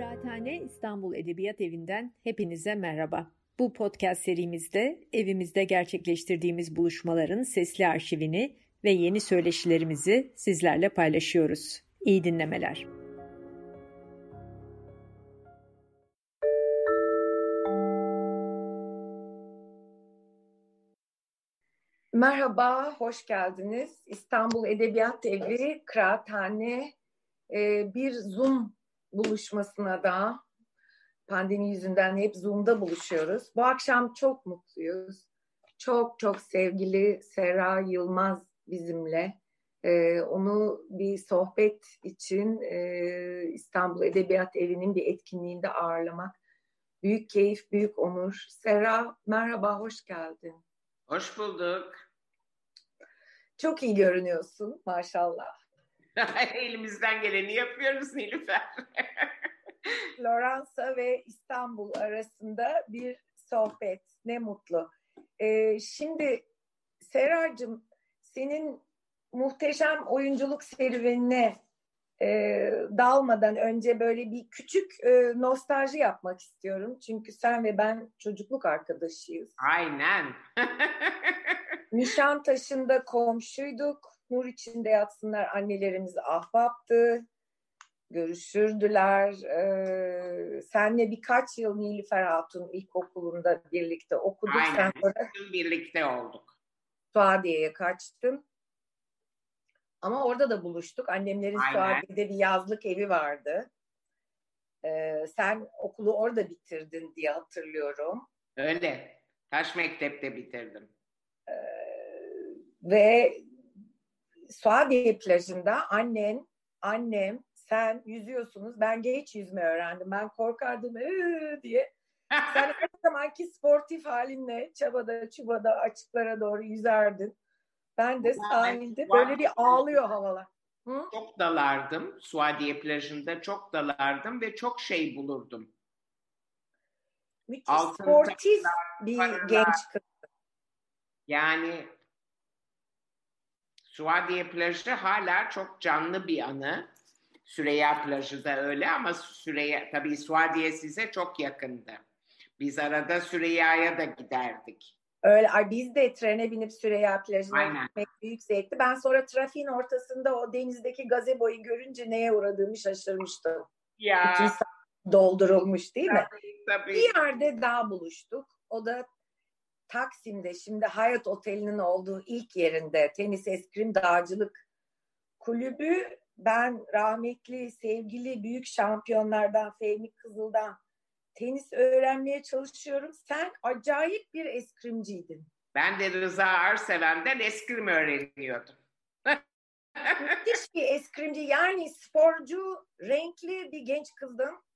Kıraathane İstanbul Edebiyat Evi'nden hepinize merhaba. Bu podcast serimizde evimizde gerçekleştirdiğimiz buluşmaların sesli arşivini ve yeni söyleşilerimizi sizlerle paylaşıyoruz. İyi dinlemeler. Merhaba, hoş geldiniz. İstanbul Edebiyat Evi, Kıraathane e, bir Zoom buluşmasına da pandemi yüzünden hep Zoom'da buluşuyoruz. Bu akşam çok mutluyuz. Çok çok sevgili Serra Yılmaz bizimle. Ee, onu bir sohbet için e, İstanbul Edebiyat Evi'nin bir etkinliğinde ağırlamak büyük keyif, büyük onur. Serra merhaba, hoş geldin. Hoş bulduk. Çok iyi görünüyorsun maşallah. Elimizden geleni yapıyoruz Nilüfer. Floransa ve İstanbul arasında bir sohbet. Ne mutlu. Ee, şimdi Serar'cığım senin muhteşem oyunculuk serüvenine e, dalmadan önce böyle bir küçük e, nostalji yapmak istiyorum. Çünkü sen ve ben çocukluk arkadaşıyız. Aynen. Nişantaşı'nda komşuyduk. Nur içinde yatsınlar annelerimiz ahbaptı. Görüşürdüler. Ee, senle birkaç yıl Nilüfer Hatun ilkokulunda birlikte okuduk. Aynen. Sen sonra birlikte olduk. Suadiye'ye kaçtın. Ama orada da buluştuk. Annemlerin Aynen. Suadiye'de bir yazlık evi vardı. Ee, sen okulu orada bitirdin diye hatırlıyorum. Öyle. Taş Mektep'te bitirdim. Ee, ve Suadiye plajında annen, annem, sen yüzüyorsunuz. Ben geç yüzme öğrendim. Ben korkardım "Ee!" diye. Sen her zamanki sportif halinle çabada çubada açıklara doğru yüzerdin. Ben de sahilde böyle bir ağlıyor havalar. Hı? Çok dalardım. Suadiye plajında çok dalardım ve çok şey bulurdum. Müthiş Altın sportif bir paralar. genç kız. Yani Suadiye plajı hala çok canlı bir anı. Süreyya plajı da öyle ama Süreyya tabii Suadiye size çok yakındı. Biz arada Süreyya'ya da giderdik. Öyle, ay biz de trene binip Süreyya plajına Aynen. gitmek büyük zevkti. Ben sonra trafiğin ortasında o denizdeki gazeboyu görünce neye uğradığımı şaşırmıştım. Ya Bütün doldurulmuş değil mi? tabii, tabii. Bir yerde daha buluştuk. O da Taksim'de şimdi Hayat Oteli'nin olduğu ilk yerinde tenis eskrim dağcılık kulübü. Ben rahmetli sevgili büyük şampiyonlardan Fehmi Kızıl'dan tenis öğrenmeye çalışıyorum. Sen acayip bir eskrimciydin. Ben de Rıza Arseven'den eskrim öğreniyordum. Müthiş bir eskrimci yani sporcu, renkli bir genç kızdın.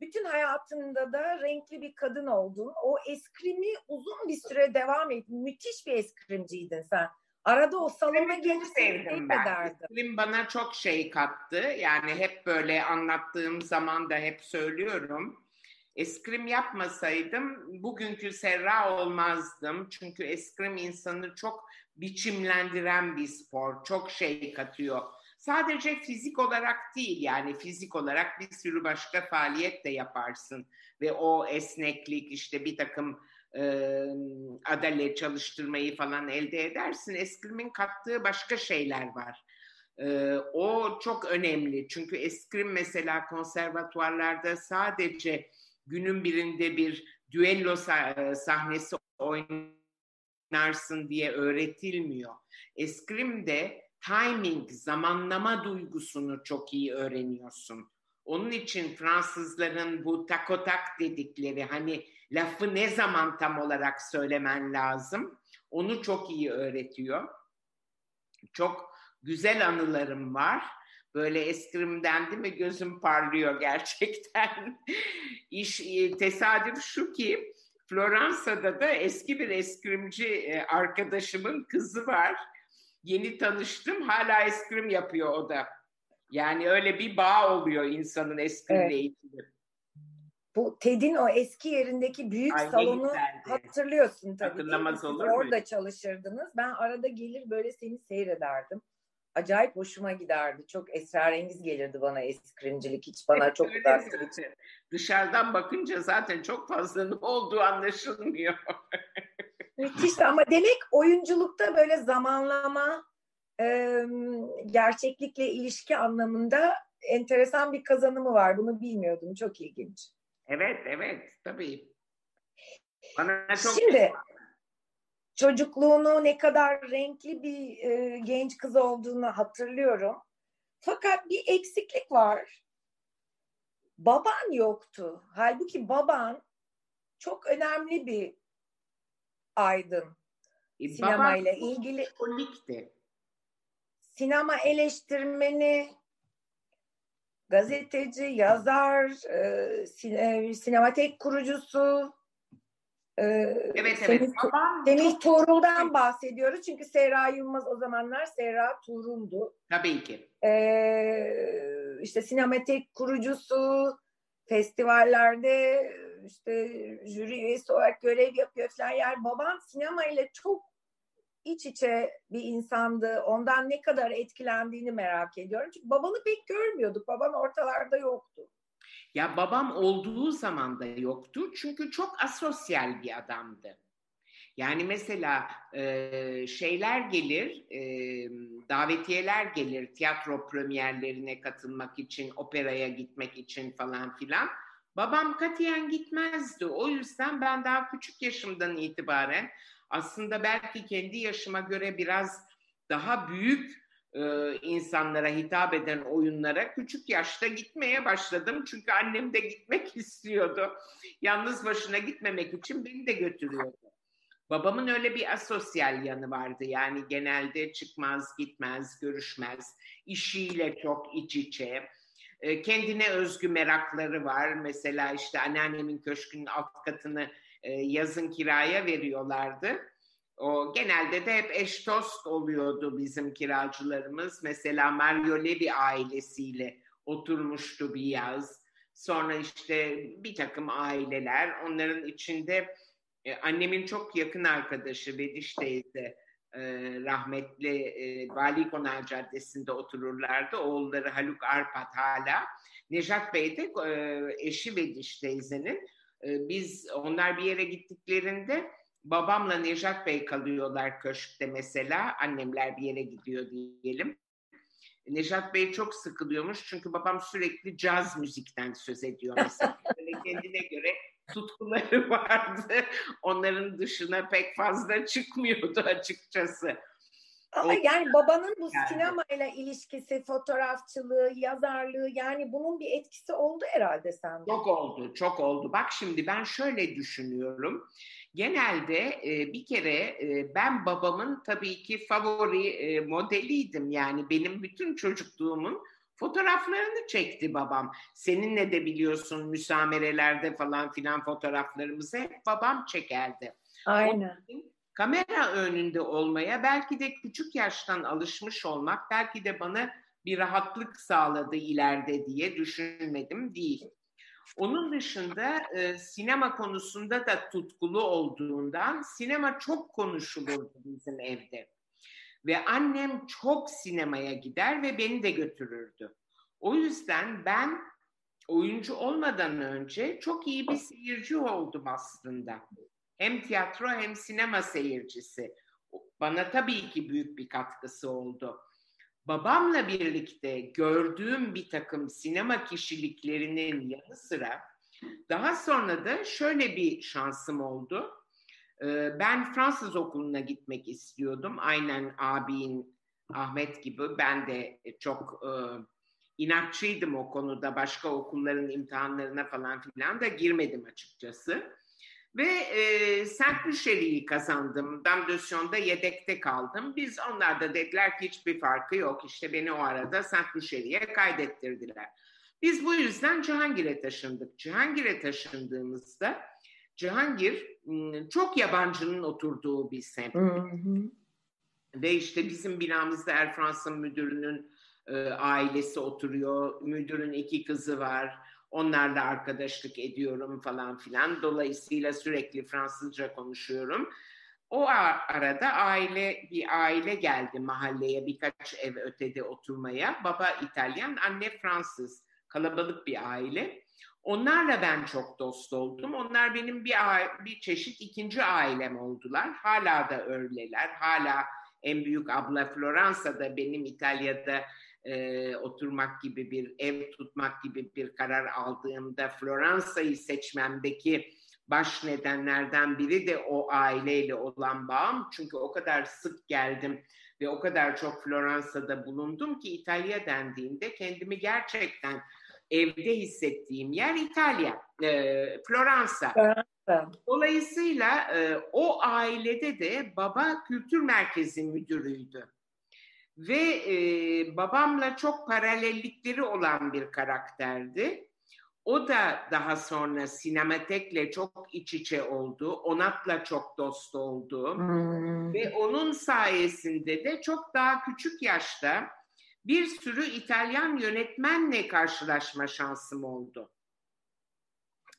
Bütün hayatında da renkli bir kadın oldun. O eskrimi uzun bir süre devam ettin. Müthiş bir eskrimciydin sen. Arada o salona gelip sevdim ben. Eskrim bana çok şey kattı. Yani hep böyle anlattığım zaman da hep söylüyorum. Eskrim yapmasaydım bugünkü Serra olmazdım. Çünkü eskrim insanı çok biçimlendiren bir spor. Çok şey katıyor. Sadece fizik olarak değil yani fizik olarak bir sürü başka faaliyet de yaparsın. Ve o esneklik işte bir takım e, adalet çalıştırmayı falan elde edersin. Eskrimin kattığı başka şeyler var. E, o çok önemli. Çünkü eskrim mesela konservatuarlarda sadece günün birinde bir düello sah- sahnesi oynarsın diye öğretilmiyor. Eskrimde timing, zamanlama duygusunu çok iyi öğreniyorsun. Onun için Fransızların bu takotak dedikleri hani lafı ne zaman tam olarak söylemen lazım onu çok iyi öğretiyor. Çok güzel anılarım var. Böyle eskrimden değil mi gözüm parlıyor gerçekten. İş e, tesadüf şu ki Floransa'da da eski bir eskrimci e, arkadaşımın kızı var. Yeni tanıştım. Hala eskrim yapıyor o da. Yani öyle bir bağ oluyor insanın eskrimle Evet. ilgili. Bu TED'in o eski yerindeki büyük Ay, salonu güzeldi. hatırlıyorsun tabii. Hatırlamaz olur muyum? Orada çalışırdınız. Ben arada gelir böyle seni seyrederdim. acayip hoşuma giderdi. Çok esrarengiz gelirdi bana eskrimcilik. Hiç bana çok uzaktı. Dışarıdan bakınca zaten çok fazla ne olduğu anlaşılmıyor. Müthişti ama demek oyunculukta böyle zamanlama, e, gerçeklikle ilişki anlamında enteresan bir kazanımı var. Bunu bilmiyordum. Çok ilginç. Evet, evet, tabii. Bana çok Şimdi çocukluğunu ne kadar renkli bir e, genç kız olduğunu hatırlıyorum. Fakat bir eksiklik var. Baban yoktu. Halbuki baban çok önemli bir aydın. E, Sinema babam ilgili kolikti. sinema eleştirmeni, gazeteci, yazar, e, sine- sinematek kurucusu. e, Evet, Semih, evet. Babam Semih çok- Tuğrul'dan bahsediyoruz. Çünkü Serra Yılmaz o zamanlar Serra Tuğrul'du. Tabii ki. Ee, işte sinematek kurucusu, festivallerde işte jüri üyesi olarak görev yapıyor falan. Yani baban sinema ile çok iç içe bir insandı. Ondan ne kadar etkilendiğini merak ediyorum. Çünkü babanı pek görmüyorduk. Baban ortalarda yoktu. Ya babam olduğu zaman da yoktu çünkü çok asosyal bir adamdı. Yani mesela e, şeyler gelir, e, davetiyeler gelir tiyatro premierlerine katılmak için, operaya gitmek için falan filan. Babam katiyen gitmezdi. O yüzden ben daha küçük yaşımdan itibaren aslında belki kendi yaşıma göre biraz daha büyük e, insanlara hitap eden oyunlara küçük yaşta gitmeye başladım. Çünkü annem de gitmek istiyordu. Yalnız başına gitmemek için beni de götürüyordu. Babamın öyle bir asosyal yanı vardı. Yani genelde çıkmaz, gitmez, görüşmez. İşiyle çok iç içe. E, kendine özgü merakları var. Mesela işte anneannemin köşkünün alt katını e, yazın kiraya veriyorlardı. O genelde de hep eş dost oluyordu bizim kiracılarımız. Mesela Mario Levi ailesiyle oturmuştu bir yaz. Sonra işte bir takım aileler, onların içinde e, annemin çok yakın arkadaşı Vediş teyze e, rahmetli e, Vali Konağı Caddesi'nde otururlardı. Oğulları Haluk Arpat hala. Nejat Bey de e, eşi Vediş teyzenin. E, biz onlar bir yere gittiklerinde babamla Nejat Bey kalıyorlar köşkte mesela. Annemler bir yere gidiyor diyelim. Nejat Bey çok sıkılıyormuş çünkü babam sürekli caz müzikten söz ediyor mesela. Böyle kendine göre tutkuları vardı. Onların dışına pek fazla çıkmıyordu açıkçası. Ama O- yani babanın bu Yani. sinemayla ilişkisi, fotoğrafçılığı, yazarlığı yani bunun bir etkisi oldu herhalde sende. Çok oldu, çok oldu. Bak şimdi ben şöyle düşünüyorum. Genelde e, bir kere e, ben babamın tabii ki favori e, modeliydim. Yani benim bütün çocukluğumun fotoğraflarını çekti babam. Seninle de biliyorsun müsamerelerde falan filan fotoğraflarımızı hep babam çekerdi. Aynen. kamera önünde olmaya belki de küçük yaştan alışmış olmak belki de bana bir rahatlık sağladı ileride diye düşünmedim değil. Onun dışında e, sinema konusunda da tutkulu olduğundan sinema çok konuşulurdu bizim evde. Ve annem çok sinemaya gider ve beni de götürürdü. O yüzden ben oyuncu olmadan önce çok iyi bir seyirci oldum aslında. Hem tiyatro hem sinema seyircisi. Bana tabii ki büyük bir katkısı oldu. Babamla birlikte gördüğüm bir takım sinema kişiliklerinin yanı sıra daha sonra da şöyle bir şansım oldu. Ee, Ben Fransız okuluna gitmek istiyordum. Aynen abin Ahmet gibi ben de çok e, inatçıydım o konuda. Başka okulların imtihanlarına falan filan da girmedim açıkçası. Ve e, Saint Luchely'yi kazandım. Damdösyon'da yedekte kaldım. Biz onlar da dediler ki hiçbir farkı yok. İşte beni o arada Saint Luchely'ye kaydettirdiler. Biz bu yüzden Cihangir'e taşındık. Cihangir'e taşındığımızda Cihangir m, çok yabancının oturduğu bir semt. Ve işte bizim binamızda Er Fransa müdürünün e, ailesi oturuyor. Müdürün iki kızı var. Onlarla arkadaşlık ediyorum falan filan. Dolayısıyla sürekli Fransızca konuşuyorum. O arada aile bir aile geldi mahalleye birkaç ev ötede oturmaya. Baba İtalyan, anne Fransız. Kalabalık bir aile. Onlarla ben çok dost oldum. Onlar benim bir bir çeşit ikinci ailem oldular. Hala da öyleler. Hala en büyük abla Floransa'da benim İtalya'da e, oturmak gibi bir ev tutmak gibi bir karar aldığımda Floransa'yı seçmemdeki baş nedenlerden biri de o aileyle olan bağım. Çünkü o kadar sık geldim ve o kadar çok Floransa'da bulundum ki İtalya dendiğinde kendimi gerçekten evde hissettiğim yer İtalya, e, Floransa. Dolayısıyla e, o ailede de baba kültür merkezi müdürüydü. Ve e, babamla çok paralellikleri olan bir karakterdi. O da daha sonra sinematekle çok iç içe oldu. Onat'la çok dost oldu. Hmm. Ve onun sayesinde de çok daha küçük yaşta bir sürü İtalyan yönetmenle karşılaşma şansım oldu.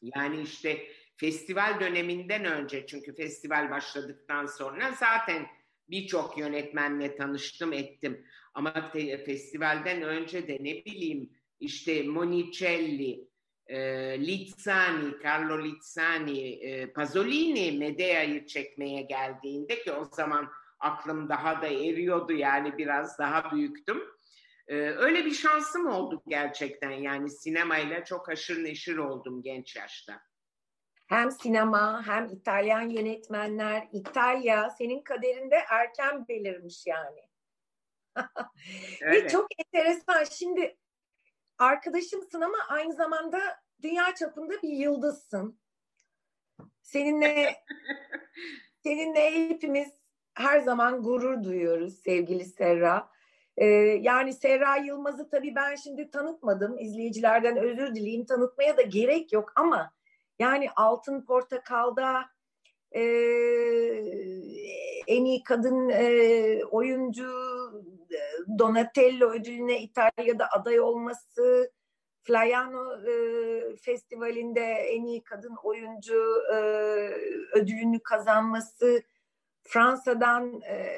Yani işte festival döneminden önce çünkü festival başladıktan sonra zaten birçok yönetmenle tanıştım ettim. Ama festivalden önce de ne bileyim işte Monicelli, e, Lizzani, Carlo Lizzani, e, Pasolini Medea'yı çekmeye geldiğinde ki o zaman aklım daha da eriyordu yani biraz daha büyüktüm. E, öyle bir şansım oldu gerçekten yani sinemayla çok aşırı neşir oldum genç yaşta. Hem sinema hem İtalyan yönetmenler, İtalya senin kaderinde erken belirmiş yani. Ve çok enteresan. Şimdi arkadaşımsın ama aynı zamanda dünya çapında bir yıldızsın. Seninle seninle hepimiz her zaman gurur duyuyoruz sevgili Serra. Ee, yani Serra Yılmaz'ı tabii ben şimdi tanıtmadım. İzleyicilerden özür dileyim. Tanıtmaya da gerek yok ama yani Altın Portakal'da e, en iyi kadın e, oyuncu Donatello ödülüne İtalya'da aday olması, Flaiano e, Festivali'nde en iyi kadın oyuncu e, ödülünü kazanması, Fransa'dan e,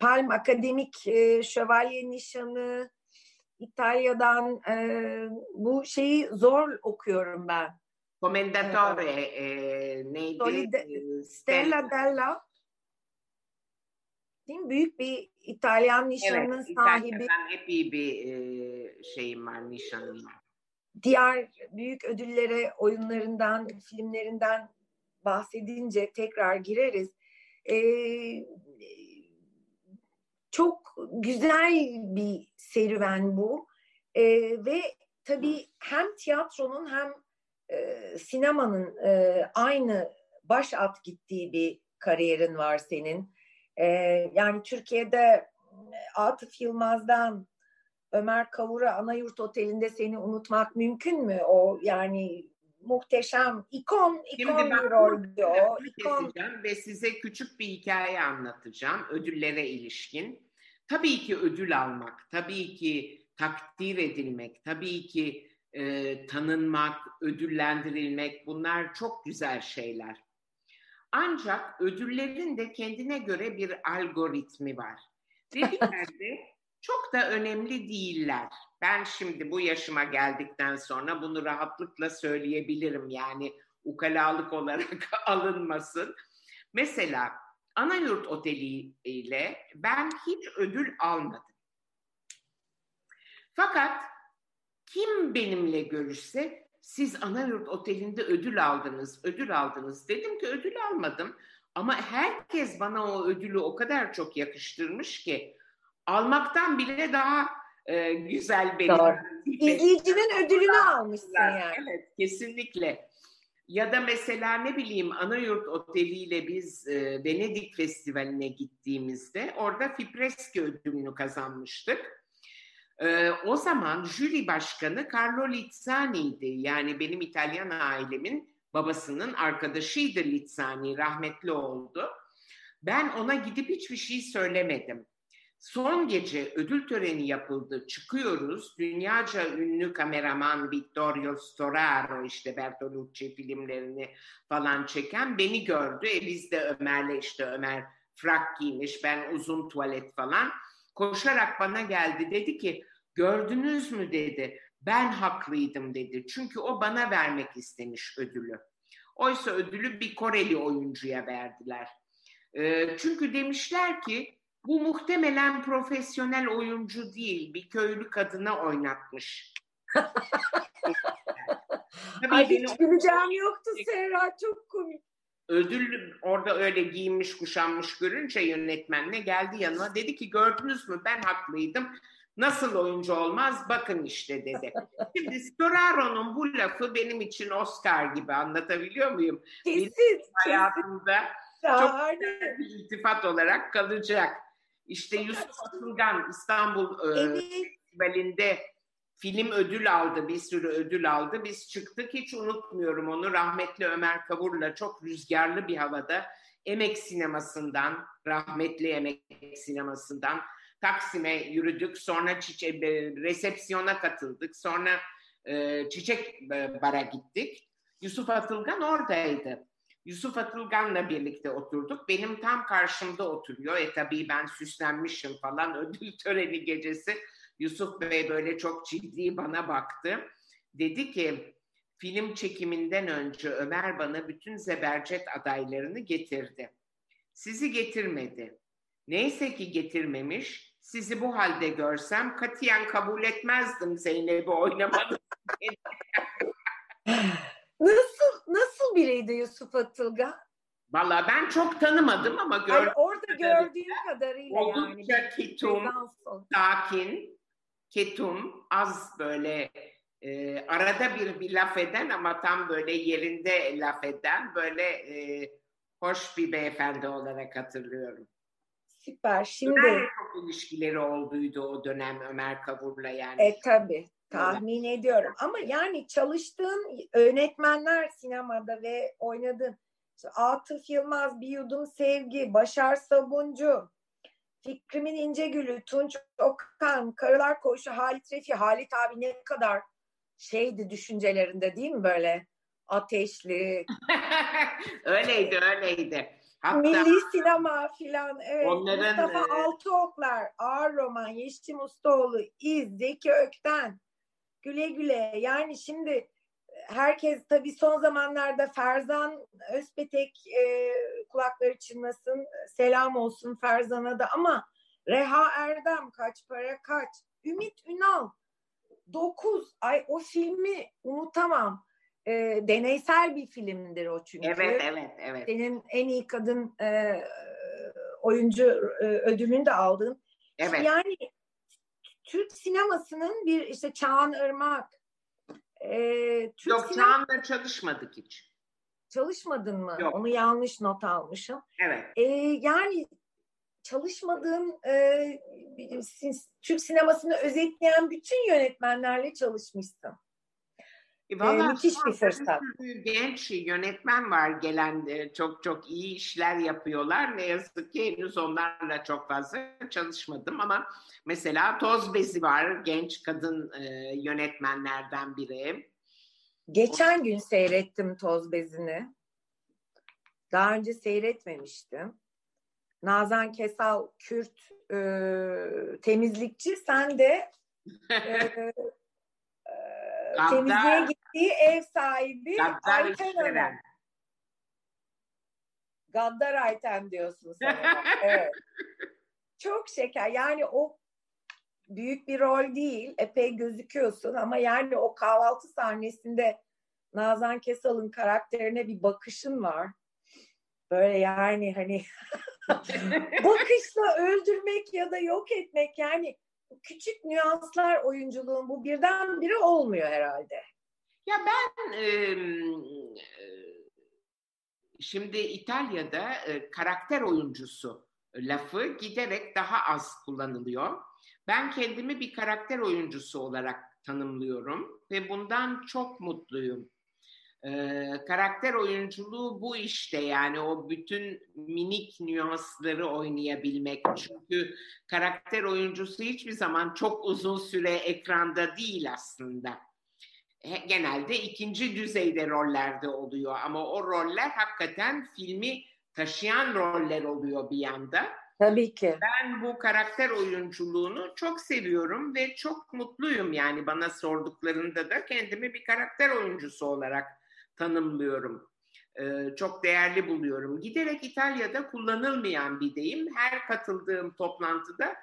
Palm Akademik e, Şövalye Nişanı, İtalya'dan e, bu şeyi zor okuyorum ben. Commendatore e, neydi? Solide, Stella Della Değil mi? Büyük bir İtalyan nişanının evet, sahibi. İtalya'dan hep iyi bir e, şeyim var, nişanım var. Diğer büyük ödüllere, oyunlarından, filmlerinden bahsedince tekrar gireriz. Ee, çok güzel bir serüven bu. Ee, ve tabii hem tiyatronun hem e, sinemanın e, aynı baş at gittiği bir kariyerin var senin. E, yani Türkiye'de e, Atıf Yılmaz'dan Ömer Kavur'a Anayurt Oteli'nde seni unutmak mümkün mü? O yani muhteşem ikon ikon Şimdi bir roldü o. İkon. Ve size küçük bir hikaye anlatacağım ödüllere ilişkin. Tabii ki ödül almak, tabii ki takdir edilmek, tabii ki e, tanınmak, ödüllendirilmek bunlar çok güzel şeyler. Ancak ödüllerin de kendine göre bir algoritmi var. Ve bir yerde çok da önemli değiller. Ben şimdi bu yaşıma geldikten sonra bunu rahatlıkla söyleyebilirim. Yani ukalalık olarak alınmasın. Mesela Anayurt Oteli ile ben hiç ödül almadım. Fakat kim benimle görüşse siz Anayurt Oteli'nde ödül aldınız, ödül aldınız. Dedim ki ödül almadım. Ama herkes bana o ödülü o kadar çok yakıştırmış ki almaktan bile daha e, güzel benim. Doğru. İzleyicinin ödülünü almışsın yani. Evet, kesinlikle. Ya da mesela ne bileyim Anayurt Oteli ile biz e, Venedik Festivali'ne gittiğimizde orada Fipreski ödülünü kazanmıştık. Ee, o zaman jüri başkanı Carlo Lizzani'ydi. Yani benim İtalyan ailemin babasının arkadaşıydı Lizzani, rahmetli oldu. Ben ona gidip hiçbir şey söylemedim. Son gece ödül töreni yapıldı. Çıkıyoruz. Dünyaca ünlü kameraman Vittorio Storaro işte Bertolucci filmlerini falan çeken beni gördü. E biz de Ömer'le işte Ömer frak giymiş, ben uzun tuvalet falan. Koşarak bana geldi dedi ki gördünüz mü dedi. Ben haklıydım dedi. Çünkü o bana vermek istemiş ödülü. Oysa ödülü bir Koreli oyuncuya verdiler. E, çünkü demişler ki bu muhtemelen profesyonel oyuncu değil, bir köylü kadına oynatmış. Ay hiç güleceğim yoktu Serra, çok komik. Ödül orada öyle giyinmiş kuşanmış görünce yönetmenle geldi yanıma dedi ki gördünüz mü ben haklıydım. Nasıl oyuncu olmaz bakın işte dedi. Şimdi Storaro'nun bu lafı benim için Oscar gibi anlatabiliyor muyum? Kesin. Benim hayatımda kesin. çok bir iltifat olarak kalacak. İşte Yusuf Atılgan İstanbul e, Festivalinde film ödül aldı, bir sürü ödül aldı. Biz çıktık hiç unutmuyorum onu. Rahmetli Ömer Kavur'la çok rüzgarlı bir havada Emek Sineması'ndan, rahmetli Emek Sineması'ndan Taksim'e yürüdük. Sonra çiçe, resepsiyona katıldık. Sonra e, Çiçek Bar'a gittik. Yusuf Atılgan oradaydı. Yusuf Atılgan'la birlikte oturduk. Benim tam karşımda oturuyor. E tabii ben süslenmişim falan ödül töreni gecesi. Yusuf Bey böyle çok ciddi bana baktı. Dedi ki film çekiminden önce Ömer bana bütün Zebercet adaylarını getirdi. Sizi getirmedi. Neyse ki getirmemiş. Sizi bu halde görsem katiyen kabul etmezdim Zeynep'i oynamadım. nasıl nasıl biriydi Yusuf Atılgan? Valla ben çok tanımadım ama gördüm. Yani orada gördüğüm kadarıyla oldukça yani. ketum, sakin, ketum, az böyle e, arada bir bir laf eden ama tam böyle yerinde laf eden böyle e, hoş bir beyefendi olarak hatırlıyorum. Süper. Şimdi Ömer'le çok ilişkileri olduydu o dönem Ömer Kavur'la yani. E tabi tahmin evet. ediyorum ama yani çalıştığın yönetmenler sinemada ve oynadığın işte Atıf Yılmaz, Bir Yudum Sevgi, Başar Sabuncu, Fikrimin İncegül'ü, Tunç Okan, Karılar Koğuşu, Halit Refi, Halit abi ne kadar şeydi düşüncelerinde değil mi böyle ateşli. öyleydi öyleydi. Hatta Milli sinema filan. Evet. Onların, Mustafa e... Altıoklar, Ağır Roman, Yeşim Ustaoğlu, İz, Zeki Ökten, güle güle. Yani şimdi herkes tabii son zamanlarda Ferzan Özpetek e, kulakları çınlasın. Selam olsun Ferzan'a da ama Reha Erdem kaç para kaç. Ümit Ünal 9 ay o filmi unutamam. E, deneysel bir filmdir o çünkü. Evet evet evet. Senin en iyi kadın e, oyuncu e, ödülünü de aldın. Evet. Yani Türk sinemasının bir işte Çağan Irmak, e, Türk Yok sinema... Çağan'la çalışmadık hiç. Çalışmadın mı? Yok. Onu yanlış not almışım. Evet. E, yani çalışmadığın e, Türk sinemasını özetleyen bütün yönetmenlerle çalışmışsın. E, Valla müthiş bir fırsat. Genç yönetmen var gelen çok çok iyi işler yapıyorlar. Ne yazık ki henüz onlarla çok fazla çalışmadım ama mesela Toz Bezi var genç kadın e, yönetmenlerden biri. Geçen o... gün seyrettim Toz Bezi'ni. Daha önce seyretmemiştim. Nazan Kesal Kürt e, temizlikçi sen de e, temizliğe gittiği ev sahibi Gaddar Ayten Hanım. Gaddar Ayten diyorsun sen. evet. Çok şeker. Yani o büyük bir rol değil. Epey gözüküyorsun ama yani o kahvaltı sahnesinde Nazan Kesal'ın karakterine bir bakışın var. Böyle yani hani bakışla öldürmek ya da yok etmek yani küçük nüanslar oyunculuğun bu birden biri olmuyor herhalde. Ya ben şimdi İtalya'da karakter oyuncusu lafı giderek daha az kullanılıyor. Ben kendimi bir karakter oyuncusu olarak tanımlıyorum ve bundan çok mutluyum. Ee, karakter oyunculuğu bu işte yani o bütün minik nüansları oynayabilmek. Çünkü karakter oyuncusu hiçbir zaman çok uzun süre ekranda değil aslında. Genelde ikinci düzeyde rollerde oluyor ama o roller hakikaten filmi taşıyan roller oluyor bir yanda. Tabii ki. Ben bu karakter oyunculuğunu çok seviyorum ve çok mutluyum yani bana sorduklarında da kendimi bir karakter oyuncusu olarak tanımlıyorum. Ee, çok değerli buluyorum. Giderek İtalya'da kullanılmayan bir deyim. Her katıldığım toplantıda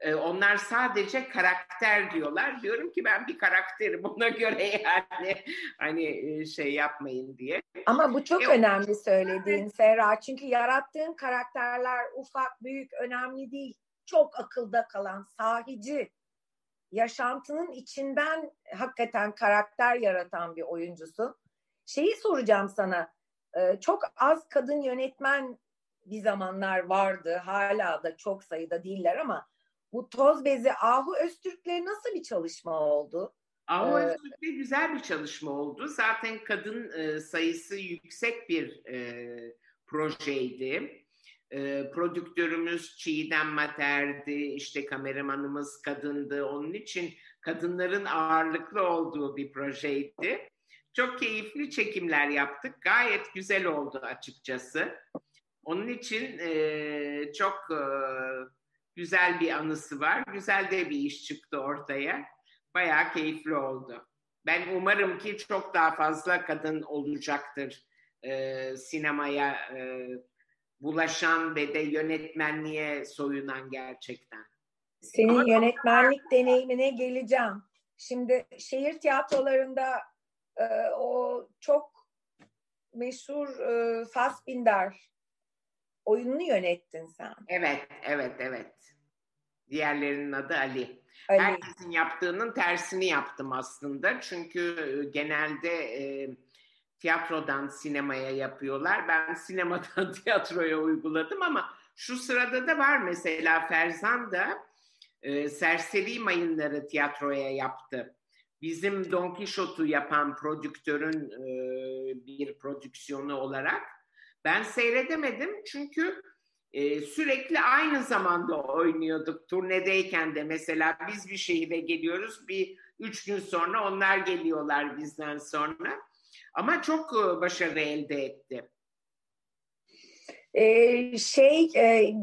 e, onlar sadece karakter diyorlar. Diyorum ki ben bir karakterim ona göre yani hani e, şey yapmayın diye. Ama bu çok e, önemli söylediğin Serra. Çünkü yarattığın karakterler ufak, büyük, önemli değil. Çok akılda kalan, sahici, yaşantının içinden hakikaten karakter yaratan bir oyuncusun. Şeyi soracağım sana. E, çok az kadın yönetmen bir zamanlar vardı. Hala da çok sayıda değiller ama bu toz bezi Ahu Öztürk'le nasıl bir çalışma oldu? Ahu ee, Öztürk'le güzel bir çalışma oldu. Zaten kadın e, sayısı yüksek bir e, projeydi. E, prodüktörümüz Çiğdem Mater'di, işte kameramanımız kadındı. Onun için kadınların ağırlıklı olduğu bir projeydi. Çok keyifli çekimler yaptık. Gayet güzel oldu açıkçası. Onun için e, çok e, güzel bir anısı var. Güzel de bir iş çıktı ortaya. Bayağı keyifli oldu. Ben umarım ki çok daha fazla kadın olacaktır e, sinemaya e, bulaşan ve de yönetmenliğe soyunan gerçekten. Senin Ama yönetmenlik çok... deneyimine geleceğim. Şimdi şehir tiyatrolarında e, o çok meşhur e, Fassbinder oyununu yönettin sen. Evet, evet, evet. Diğerlerinin adı Ali. Ali. Herkesin yaptığının tersini yaptım aslında. Çünkü e, genelde e, tiyatrodan sinemaya yapıyorlar. Ben sinemadan tiyatroya uyguladım ama şu sırada da var mesela Ferzan da e, Serseri Mayınları tiyatroya yaptı. Bizim Don Quixote'u yapan prodüktörün e, bir prodüksiyonu olarak. Ben seyredemedim çünkü e, sürekli aynı zamanda oynuyorduk turnedeyken de mesela biz bir şehire geliyoruz bir üç gün sonra onlar geliyorlar bizden sonra ama çok e, başarı elde etti. Ee, şey e,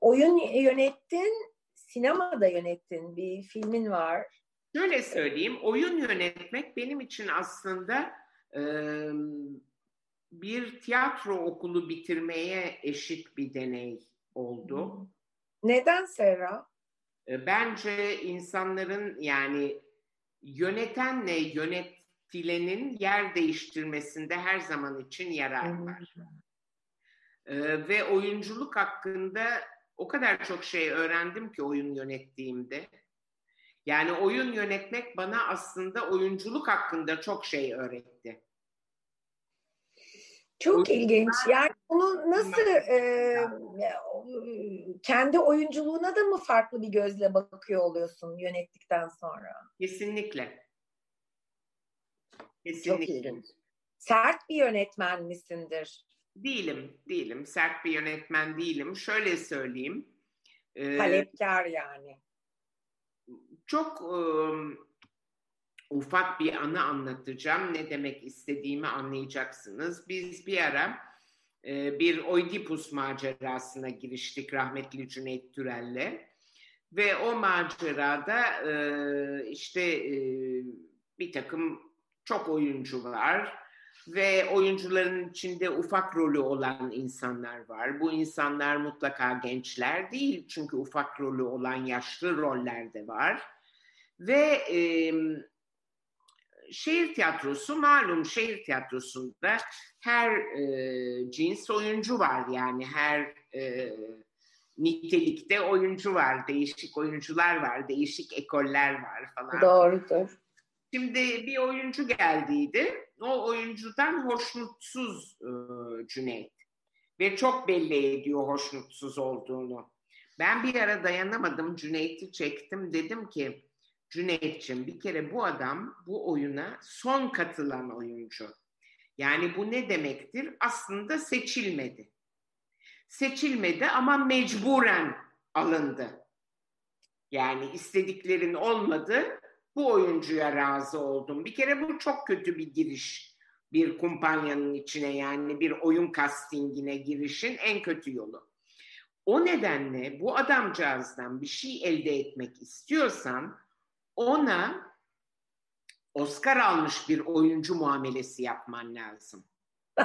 oyun yönettin sinemada yönettin bir filmin var. Şöyle söyleyeyim oyun yönetmek benim için aslında e, bir tiyatro okulu bitirmeye eşit bir deney oldu. Neden Serra? E, bence insanların yani yönetenle yönetilenin yer değiştirmesinde her zaman için yarar var. Ee, ve oyunculuk hakkında o kadar çok şey öğrendim ki oyun yönettiğimde. Yani oyun yönetmek bana aslında oyunculuk hakkında çok şey öğretti. Çok ilginç. Yani bunu nasıl e, kendi oyunculuğuna da mı farklı bir gözle bakıyor oluyorsun yönettikten sonra? Kesinlikle. Kesinlikle. Çok ilginç. Sert bir yönetmen misindir? Değilim, değilim. Sert bir yönetmen değilim. Şöyle söyleyeyim. Talepkar yani. Çok ıı, ufak bir anı anlatacağım. Ne demek istediğimi anlayacaksınız. Biz bir ara e, bir Oidipus macerasına giriştik rahmetli Cüneyt Türel'le. Ve o macerada e, işte e, bir takım çok oyuncu var ve oyuncuların içinde ufak rolü olan insanlar var. Bu insanlar mutlaka gençler değil çünkü ufak rolü olan yaşlı roller de var. Ve e, şehir tiyatrosu malum şehir tiyatrosunda her e, cins oyuncu var yani her e, nitelikte oyuncu var, değişik oyuncular var, değişik ekoller var falan. Doğrudur. Şimdi bir oyuncu geldiydi. O oyuncudan hoşnutsuz e, Cüneyt. Ve çok belli ediyor hoşnutsuz olduğunu. Ben bir ara dayanamadım. Cüneyt'i çektim. Dedim ki Cüneyt'ciğim bir kere bu adam bu oyuna son katılan oyuncu. Yani bu ne demektir? Aslında seçilmedi. Seçilmedi ama mecburen alındı. Yani istediklerin olmadı, bu oyuncuya razı oldum. Bir kere bu çok kötü bir giriş. Bir kumpanyanın içine yani bir oyun castingine girişin en kötü yolu. O nedenle bu adamcağızdan bir şey elde etmek istiyorsan ona Oscar almış bir oyuncu muamelesi yapman lazım.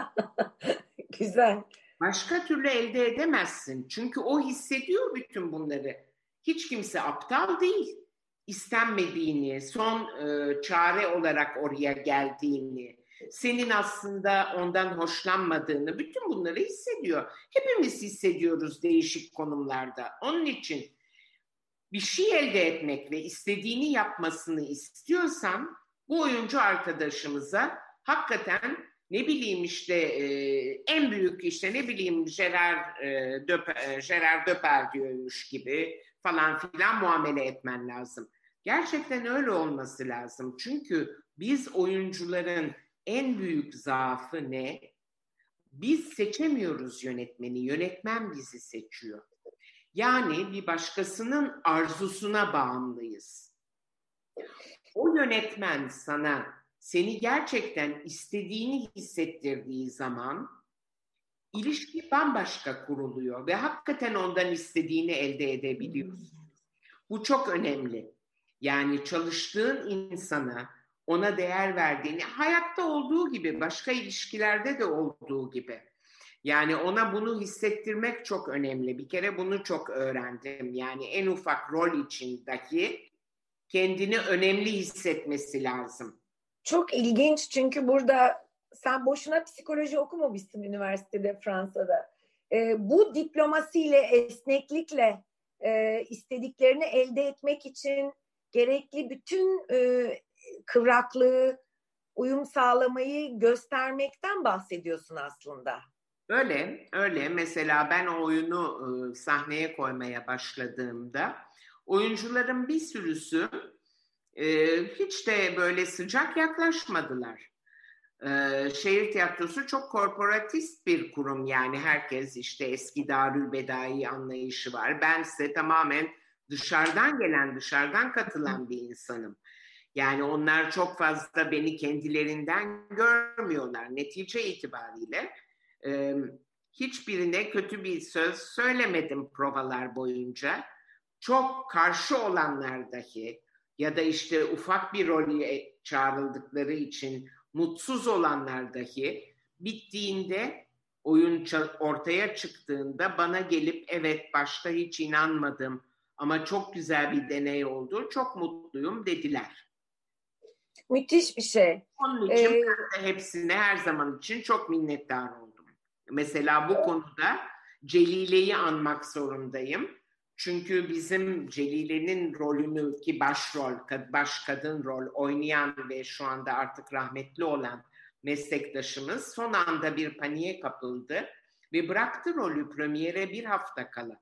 Güzel. Başka türlü elde edemezsin. Çünkü o hissediyor bütün bunları. Hiç kimse aptal değil. İstenmediğini, son e, çare olarak oraya geldiğini, senin aslında ondan hoşlanmadığını, bütün bunları hissediyor. Hepimiz hissediyoruz değişik konumlarda. Onun için bir şey elde etmek ve istediğini yapmasını istiyorsan bu oyuncu arkadaşımıza hakikaten ne bileyim işte e, en büyük işte ne bileyim Gerard e, Döper, Gerard Döperdieu'ymuş gibi falan filan muamele etmen lazım. Gerçekten öyle olması lazım. Çünkü biz oyuncuların en büyük zaafı ne? Biz seçemiyoruz yönetmeni, yönetmen bizi seçiyor. Yani bir başkasının arzusuna bağımlıyız. O yönetmen sana seni gerçekten istediğini hissettirdiği zaman ilişki bambaşka kuruluyor ve hakikaten ondan istediğini elde edebiliyorsun. Bu çok önemli. Yani çalıştığın insana ona değer verdiğini hayatta olduğu gibi başka ilişkilerde de olduğu gibi. Yani ona bunu hissettirmek çok önemli. Bir kere bunu çok öğrendim. Yani en ufak rol içindeki kendini önemli hissetmesi lazım. Çok ilginç çünkü burada sen boşuna psikoloji okumamışsın üniversitede Fransa'da. E, bu diplomasiyle, esneklikle e, istediklerini elde etmek için gerekli bütün e, kıvraklığı, uyum sağlamayı göstermekten bahsediyorsun aslında. Öyle, öyle. Mesela ben o oyunu e, sahneye koymaya başladığımda oyuncuların bir sürüsü e, hiç de böyle sıcak yaklaşmadılar. E, şehir tiyatrosu çok korporatist bir kurum yani herkes işte eski Darülbedai anlayışı var. Ben ise tamamen dışarıdan gelen, dışarıdan katılan bir insanım. Yani onlar çok fazla beni kendilerinden görmüyorlar. Netice itibariyle e, hiçbirine kötü bir söz söylemedim provalar boyunca. Çok karşı olanlar dahi ya da işte ufak bir role çağrıldıkları için mutsuz olanlar dahi bittiğinde oyun ortaya çıktığında bana gelip evet başta hiç inanmadım ama çok güzel bir deney oldu. Çok mutluyum dediler. Müthiş bir şey. Onun için ee, ben de hepsine her zaman için çok minnettar oldum. Mesela bu konuda Celile'yi anmak zorundayım. Çünkü bizim Celile'nin rolünü ki başrol, baş kadın rol oynayan ve şu anda artık rahmetli olan meslektaşımız son anda bir paniğe kapıldı ve bıraktı rolü premiere bir hafta kala.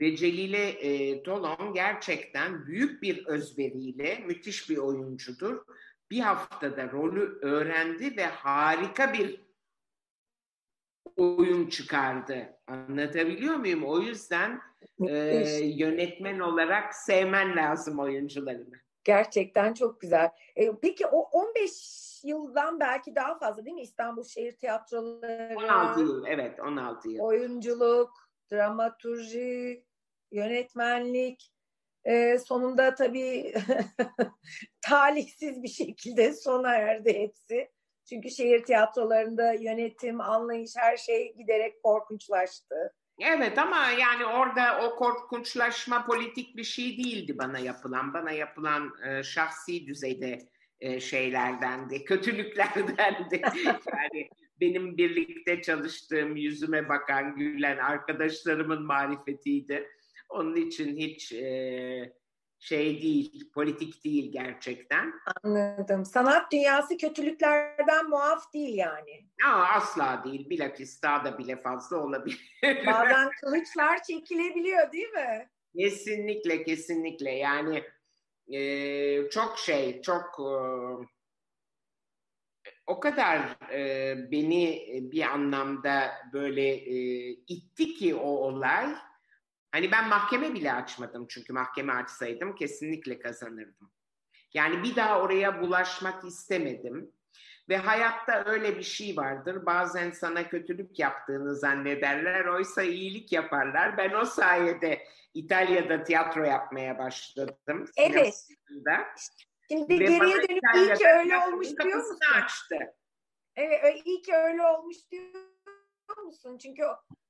Ve Celile e, Dolon gerçekten büyük bir özveriyle müthiş bir oyuncudur. Bir haftada rolü öğrendi ve harika bir oyun çıkardı. Anlatabiliyor muyum? O yüzden e, yönetmen olarak sevmen lazım oyuncularını. Gerçekten çok güzel. E, peki o 15 yıldan belki daha fazla değil mi İstanbul Şehir Tiyatroları? 16 yıl, evet 16 yıl. Oyunculuk, dramaturji, yönetmenlik, e, sonunda tabii talihsiz bir şekilde sona erdi hepsi. Çünkü şehir tiyatrolarında yönetim, anlayış her şey giderek korkunçlaştı. Evet ama yani orada o korkunçlaşma politik bir şey değildi bana yapılan. Bana yapılan e, şahsi düzeyde e, şeylerdendi, kötülüklerdendi. yani benim birlikte çalıştığım, yüzüme bakan, gülen arkadaşlarımın marifetiydi. Onun için hiç e, şey değil, politik değil gerçekten. Anladım. Sanat dünyası kötülüklerden muaf değil yani. Aa, asla değil. Bilakis daha da bile fazla olabilir. Bazen kılıçlar çekilebiliyor değil mi? Kesinlikle, kesinlikle. Yani e, çok şey, çok e, o kadar e, beni bir anlamda böyle e, itti ki o olay. Hani ben mahkeme bile açmadım çünkü mahkeme açsaydım kesinlikle kazanırdım. Yani bir daha oraya bulaşmak istemedim. Ve hayatta öyle bir şey vardır. Bazen sana kötülük yaptığını zannederler. Oysa iyilik yaparlar. Ben o sayede İtalya'da tiyatro yapmaya başladım. Evet. Şimdi Ve geriye dönüp iyi ki öyle olmuş diyor musun? açtı. Evet iyi ki öyle olmuş diyor musun? Çünkü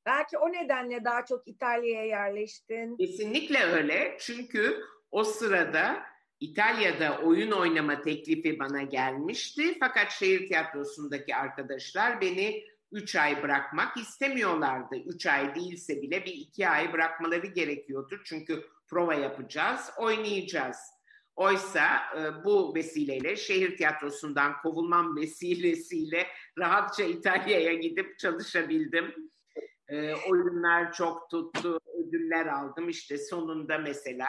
belki o nedenle daha çok İtalya'ya yerleştin. Kesinlikle öyle. Çünkü o sırada İtalya'da oyun oynama teklifi bana gelmişti. Fakat şehir tiyatrosundaki arkadaşlar beni üç ay bırakmak istemiyorlardı. Üç ay değilse bile bir iki ay bırakmaları gerekiyordu. Çünkü prova yapacağız, oynayacağız. Oysa e, bu vesileyle şehir tiyatrosundan kovulmam vesilesiyle rahatça İtalya'ya gidip çalışabildim. E, oyunlar çok tuttu, ödüller aldım. İşte sonunda mesela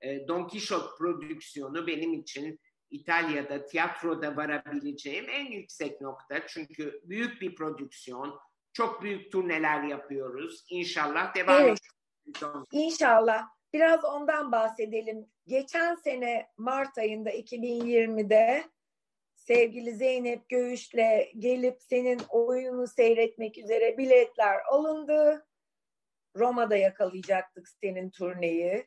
e, Don Quixote prodüksiyonu benim için İtalya'da tiyatroda varabileceğim en yüksek nokta. Çünkü büyük bir prodüksiyon, çok büyük turneler yapıyoruz. İnşallah devam evet. edeceğiz. İnşallah. Biraz ondan bahsedelim. Geçen sene Mart ayında 2020'de sevgili Zeynep Göğüş'le gelip senin oyunu seyretmek üzere biletler alındı. Roma'da yakalayacaktık senin turneyi.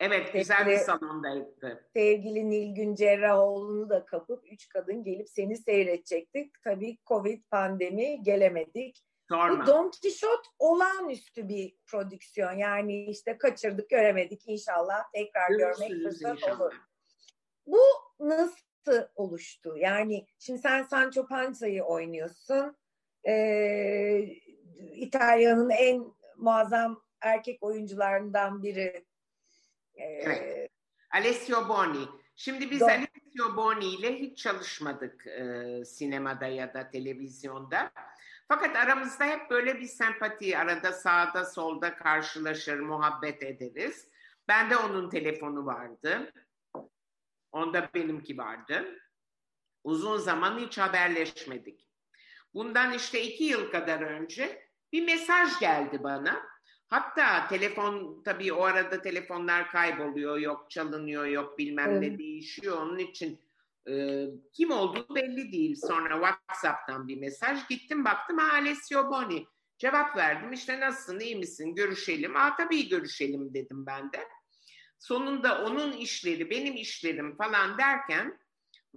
Evet güzel bir salondaydı. Sevgili Nilgün Cerrahoğlu'nu da kapıp üç kadın gelip seni seyredecektik. Tabii Covid pandemi gelemedik. Sorma. Bu Don Quixote olağanüstü bir prodüksiyon. Yani işte kaçırdık göremedik inşallah tekrar görmek fırsat inşallah. olur. Bu nasıl oluştu? Yani şimdi sen Sancho Panza'yı oynuyorsun. Ee, İtalya'nın en muazzam erkek oyuncularından biri Evet. Alessio Boni. Şimdi biz Doğru. Alessio Boni ile hiç çalışmadık e, sinemada ya da televizyonda. Fakat aramızda hep böyle bir sempati, arada sağda solda karşılaşır, muhabbet ederiz. Bende onun telefonu vardı. Onda benimki vardı. Uzun zaman hiç haberleşmedik. Bundan işte iki yıl kadar önce bir mesaj geldi bana. Hatta telefon tabii o arada telefonlar kayboluyor, yok çalınıyor, yok bilmem evet. ne değişiyor. Onun için e, kim olduğu belli değil. Sonra WhatsApp'tan bir mesaj gittim baktım Alessio Boni. Cevap verdim işte nasılsın iyi misin görüşelim. Aa tabii görüşelim dedim ben de. Sonunda onun işleri benim işlerim falan derken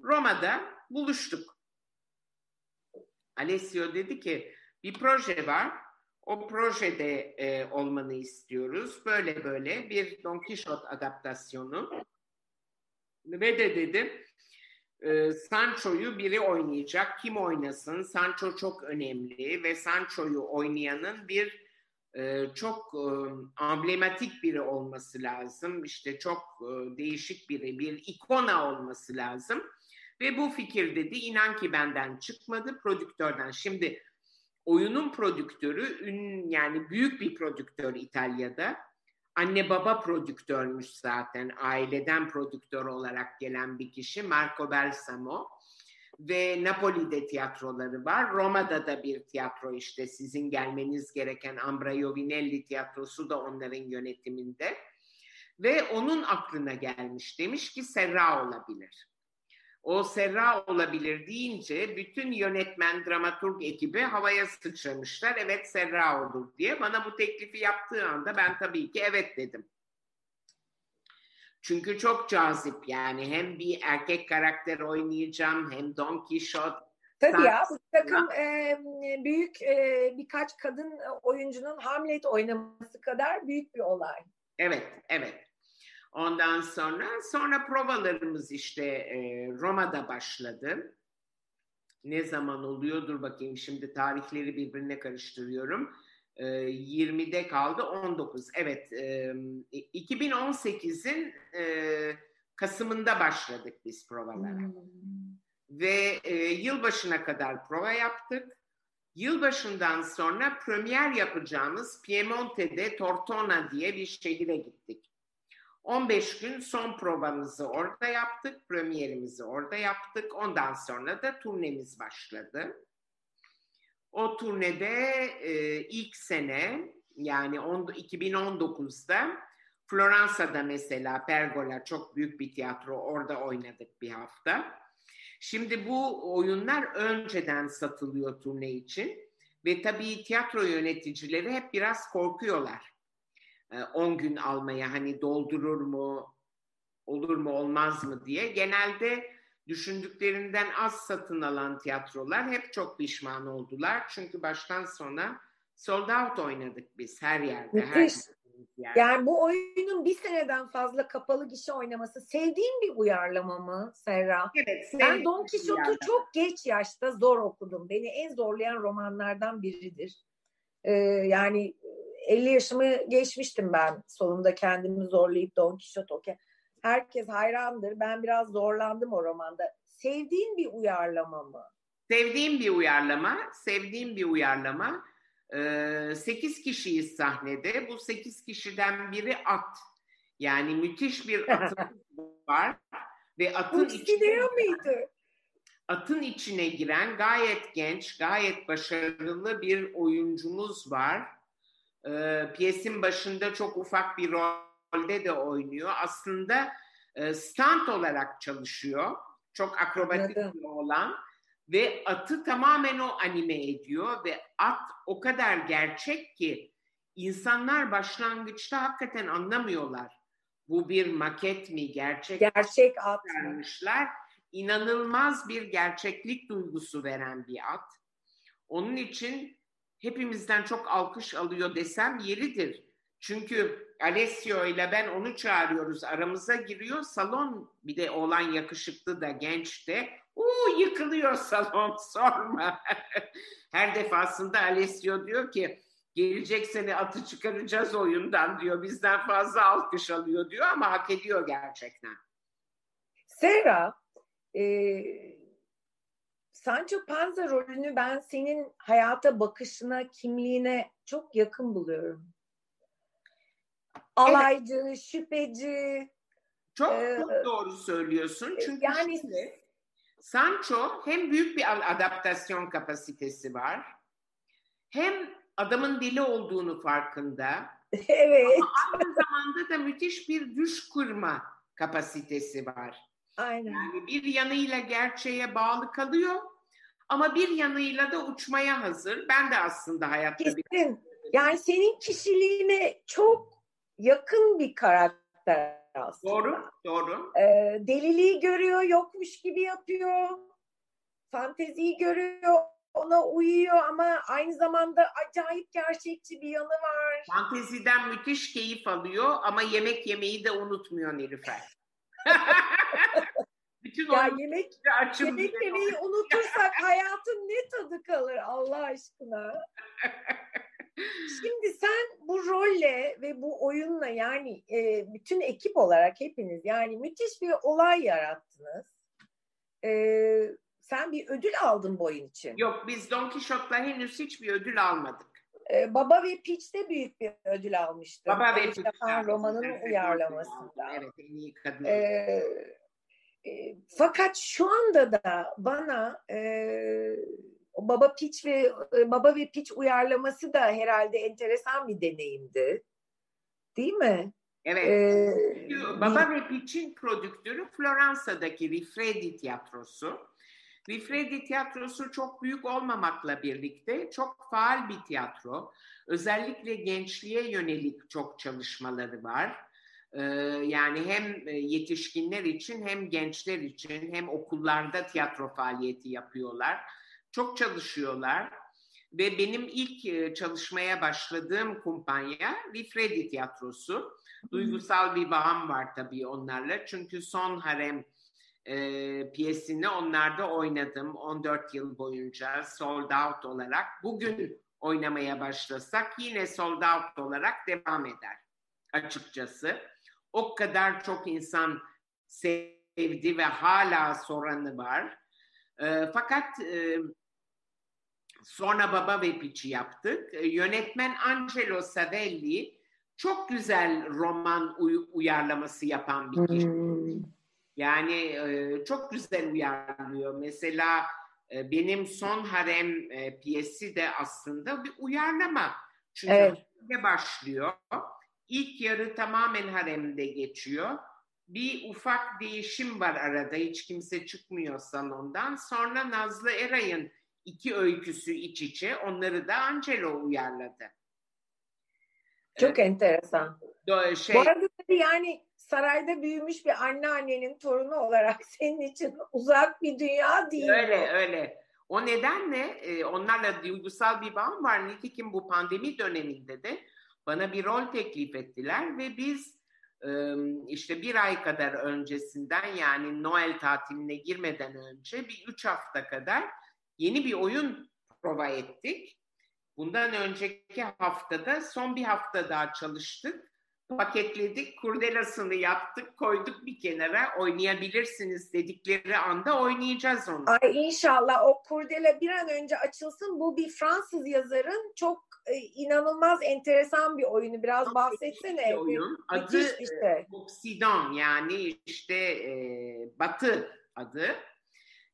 Roma'da buluştuk. Alessio dedi ki bir proje var o projede e, olmanı istiyoruz. Böyle böyle bir Don Quixote adaptasyonu. Ve de dedim e, Sancho'yu biri oynayacak. Kim oynasın? Sancho çok önemli ve Sancho'yu oynayanın bir e, çok e, amblematik biri olması lazım. İşte çok e, değişik biri, bir ikona olması lazım. Ve bu fikir dedi inan ki benden çıkmadı prodüktörden. Şimdi oyunun prodüktörü ün, yani büyük bir prodüktör İtalya'da. Anne baba prodüktörmüş zaten. Aileden prodüktör olarak gelen bir kişi Marco Balsamo. Ve Napoli'de tiyatroları var. Roma'da da bir tiyatro işte sizin gelmeniz gereken Ambra Iovinelli tiyatrosu da onların yönetiminde. Ve onun aklına gelmiş. Demiş ki Serra olabilir o Serra olabilir deyince bütün yönetmen, dramaturg ekibi havaya sıçramışlar. Evet Serra olur diye. Bana bu teklifi yaptığı anda ben tabii ki evet dedim. Çünkü çok cazip yani hem bir erkek karakter oynayacağım hem Don Quixote. Tabii ya bu takım e, büyük e, birkaç kadın oyuncunun Hamlet oynaması kadar büyük bir olay. Evet, evet. Ondan sonra sonra provalarımız işte e, Roma'da başladı. Ne zaman oluyor? Dur bakayım şimdi tarihleri birbirine karıştırıyorum. E, 20'de kaldı 19. Evet e, 2018'in e, Kasım'ında başladık biz provalara. Hmm. Ve e, yılbaşına kadar prova yaptık. Yılbaşından sonra premier yapacağımız Piemonte'de Tortona diye bir şehire gittik. 15 gün son provamızı orada yaptık, premierimizi orada yaptık. Ondan sonra da turnemiz başladı. O turnede e, ilk sene yani on, 2019'da Floransa'da mesela Pergola çok büyük bir tiyatro orada oynadık bir hafta. Şimdi bu oyunlar önceden satılıyor turne için ve tabii tiyatro yöneticileri hep biraz korkuyorlar. 10 ee, gün almaya hani doldurur mu, olur mu olmaz mı diye. Genelde düşündüklerinden az satın alan tiyatrolar hep çok pişman oldular. Çünkü baştan sona sold out oynadık biz her yerde. Müthiş. Her yerde. Yani bu oyunun bir seneden fazla kapalı gişe oynaması sevdiğin bir uyarlama mı Serra? Evet. Ben Don Quixote'u çok geç yaşta zor okudum. Beni en zorlayan romanlardan biridir. Ee, yani 50 yaşımı geçmiştim ben sonunda kendimi zorlayıp Don Quixote okuyan. Herkes hayrandır. Ben biraz zorlandım o romanda. Sevdiğin bir uyarlama mı? Sevdiğim bir uyarlama, sevdiğim bir uyarlama. Ee, 8 kişiyiz sahnede. Bu 8 kişiden biri at. Yani müthiş bir atımız var. Ve atın içine, mıydı? Atın içine giren gayet genç, gayet başarılı bir oyuncumuz var e, piyesin başında çok ufak bir rolde de oynuyor. Aslında e, stunt olarak çalışıyor. Çok akrobatik bir olan ve atı tamamen o anime ediyor ve at o kadar gerçek ki insanlar başlangıçta hakikaten anlamıyorlar. Bu bir maket mi, gerçek gerçek at vermişler. İnanılmaz bir gerçeklik duygusu veren bir at. Onun için hepimizden çok alkış alıyor desem yeridir. Çünkü Alessio ile ben onu çağırıyoruz. Aramıza giriyor. Salon bir de olan yakışıklı da genç de. Uuu yıkılıyor salon sorma. Her defasında Alessio diyor ki gelecek sene atı çıkaracağız oyundan diyor. Bizden fazla alkış alıyor diyor ama hak ediyor gerçekten. Sera, e, Sancho Panza rolünü ben senin hayata bakışına, kimliğine çok yakın buluyorum. Alaycı, evet. şüpheci. Çok e, çok doğru söylüyorsun. E, Çünkü yani şimdi, Sancho hem büyük bir adaptasyon kapasitesi var. Hem adamın dili olduğunu farkında. Evet. Ama aynı zamanda da müthiş bir düş kurma kapasitesi var. Aynen. Yani bir yanıyla gerçeğe bağlı kalıyor ama bir yanıyla da uçmaya hazır. Ben de aslında hayatta Kesin. bir... Yani senin kişiliğine çok yakın bir karakter aslında. Doğru, doğru. Ee, deliliği görüyor, yokmuş gibi yapıyor. Fanteziyi görüyor, ona uyuyor ama aynı zamanda acayip gerçekçi bir yanı var. Fanteziden müthiş keyif alıyor ama yemek yemeyi de unutmuyor Nilüfer. Bütün ya yemek, yemek yemeyi unutursak hayatın ne tadı kalır Allah aşkına. Şimdi sen bu rolle ve bu oyunla yani e, bütün ekip olarak hepiniz yani müthiş bir olay yarattınız. E, sen bir ödül aldın bu oyun için. Yok biz Don Quixote'la henüz hiçbir ödül almadık. Ee, Baba ve Peach'te büyük bir ödül almıştı. Baba ve Peach. romanın uyarlamasında. Evet en iyi kadın. Ee, fakat şu anda da bana e, Baba Piç ve e, Baba ve Piç uyarlaması da herhalde enteresan bir deneyimdi. Değil mi? Evet. Ee, Baba ve Piç'in prodüktörü Floransa'daki Rifredi Tiyatrosu. Rifredi Tiyatrosu çok büyük olmamakla birlikte çok faal bir tiyatro. Özellikle gençliğe yönelik çok çalışmaları var. Ee, yani hem e, yetişkinler için hem gençler için hem okullarda tiyatro faaliyeti yapıyorlar. Çok çalışıyorlar ve benim ilk e, çalışmaya başladığım kumpanya Rifredi Tiyatrosu. Duygusal bir bağım var tabii onlarla. Çünkü son harem e, piyesini onlarda oynadım 14 yıl boyunca sold out olarak. Bugün oynamaya başlasak yine sold out olarak devam eder açıkçası o kadar çok insan sevdi ve hala soranı var. E, fakat e, sonra Baba ve Piç'i yaptık. E, yönetmen Angelo Savelli çok güzel roman uy- uyarlaması yapan bir kişi. Hmm. Yani e, çok güzel uyarlıyor. Mesela e, benim son harem e, piyesi de aslında bir uyarlama. Çünkü evet. başlıyor? İlk yarı tamamen haremde geçiyor. Bir ufak değişim var arada. Hiç kimse çıkmıyor salondan. Sonra Nazlı Eray'ın iki öyküsü iç içe. Onları da Angelo uyarladı. Çok evet. enteresan. Şey, Bu arada yani sarayda büyümüş bir anneannenin torunu olarak senin için uzak bir dünya değil. Öyle mi? öyle. O nedenle e, onlarla duygusal bir bağım var. Nitekim bu pandemi döneminde de bana bir rol teklif ettiler ve biz e, işte bir ay kadar öncesinden yani Noel tatiline girmeden önce bir üç hafta kadar yeni bir oyun prova ettik. Bundan önceki haftada son bir hafta daha çalıştık. Paketledik, kurdelasını yaptık, koyduk bir kenara. Oynayabilirsiniz dedikleri anda oynayacağız onu. Ay inşallah o kurdela bir an önce açılsın. Bu bir Fransız yazarın çok inanılmaz enteresan bir oyunu. Biraz bahsetsene. Bir oyun. Adı bir şey. Oksidan yani işte e, Batı adı.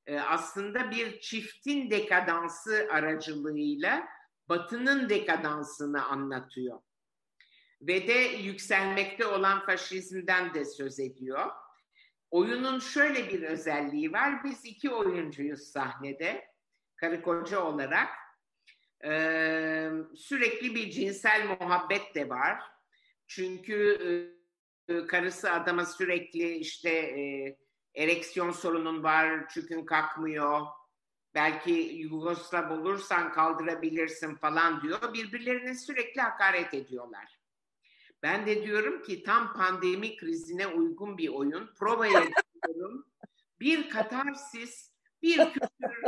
E, aslında bir çiftin dekadansı aracılığıyla Batı'nın dekadansını anlatıyor. Ve de yükselmekte olan faşizmden de söz ediyor. Oyunun şöyle bir özelliği var. Biz iki oyuncuyuz sahnede, karı koca olarak. Ee, sürekli bir cinsel muhabbet de var. Çünkü e, karısı adama sürekli işte e, ereksiyon sorunun var, çükün kalkmıyor, belki Yugoslav olursan kaldırabilirsin falan diyor. Birbirlerine sürekli hakaret ediyorlar. Ben de diyorum ki tam pandemi krizine uygun bir oyun. Provaya gidiyorum. bir katarsis, bir küfür.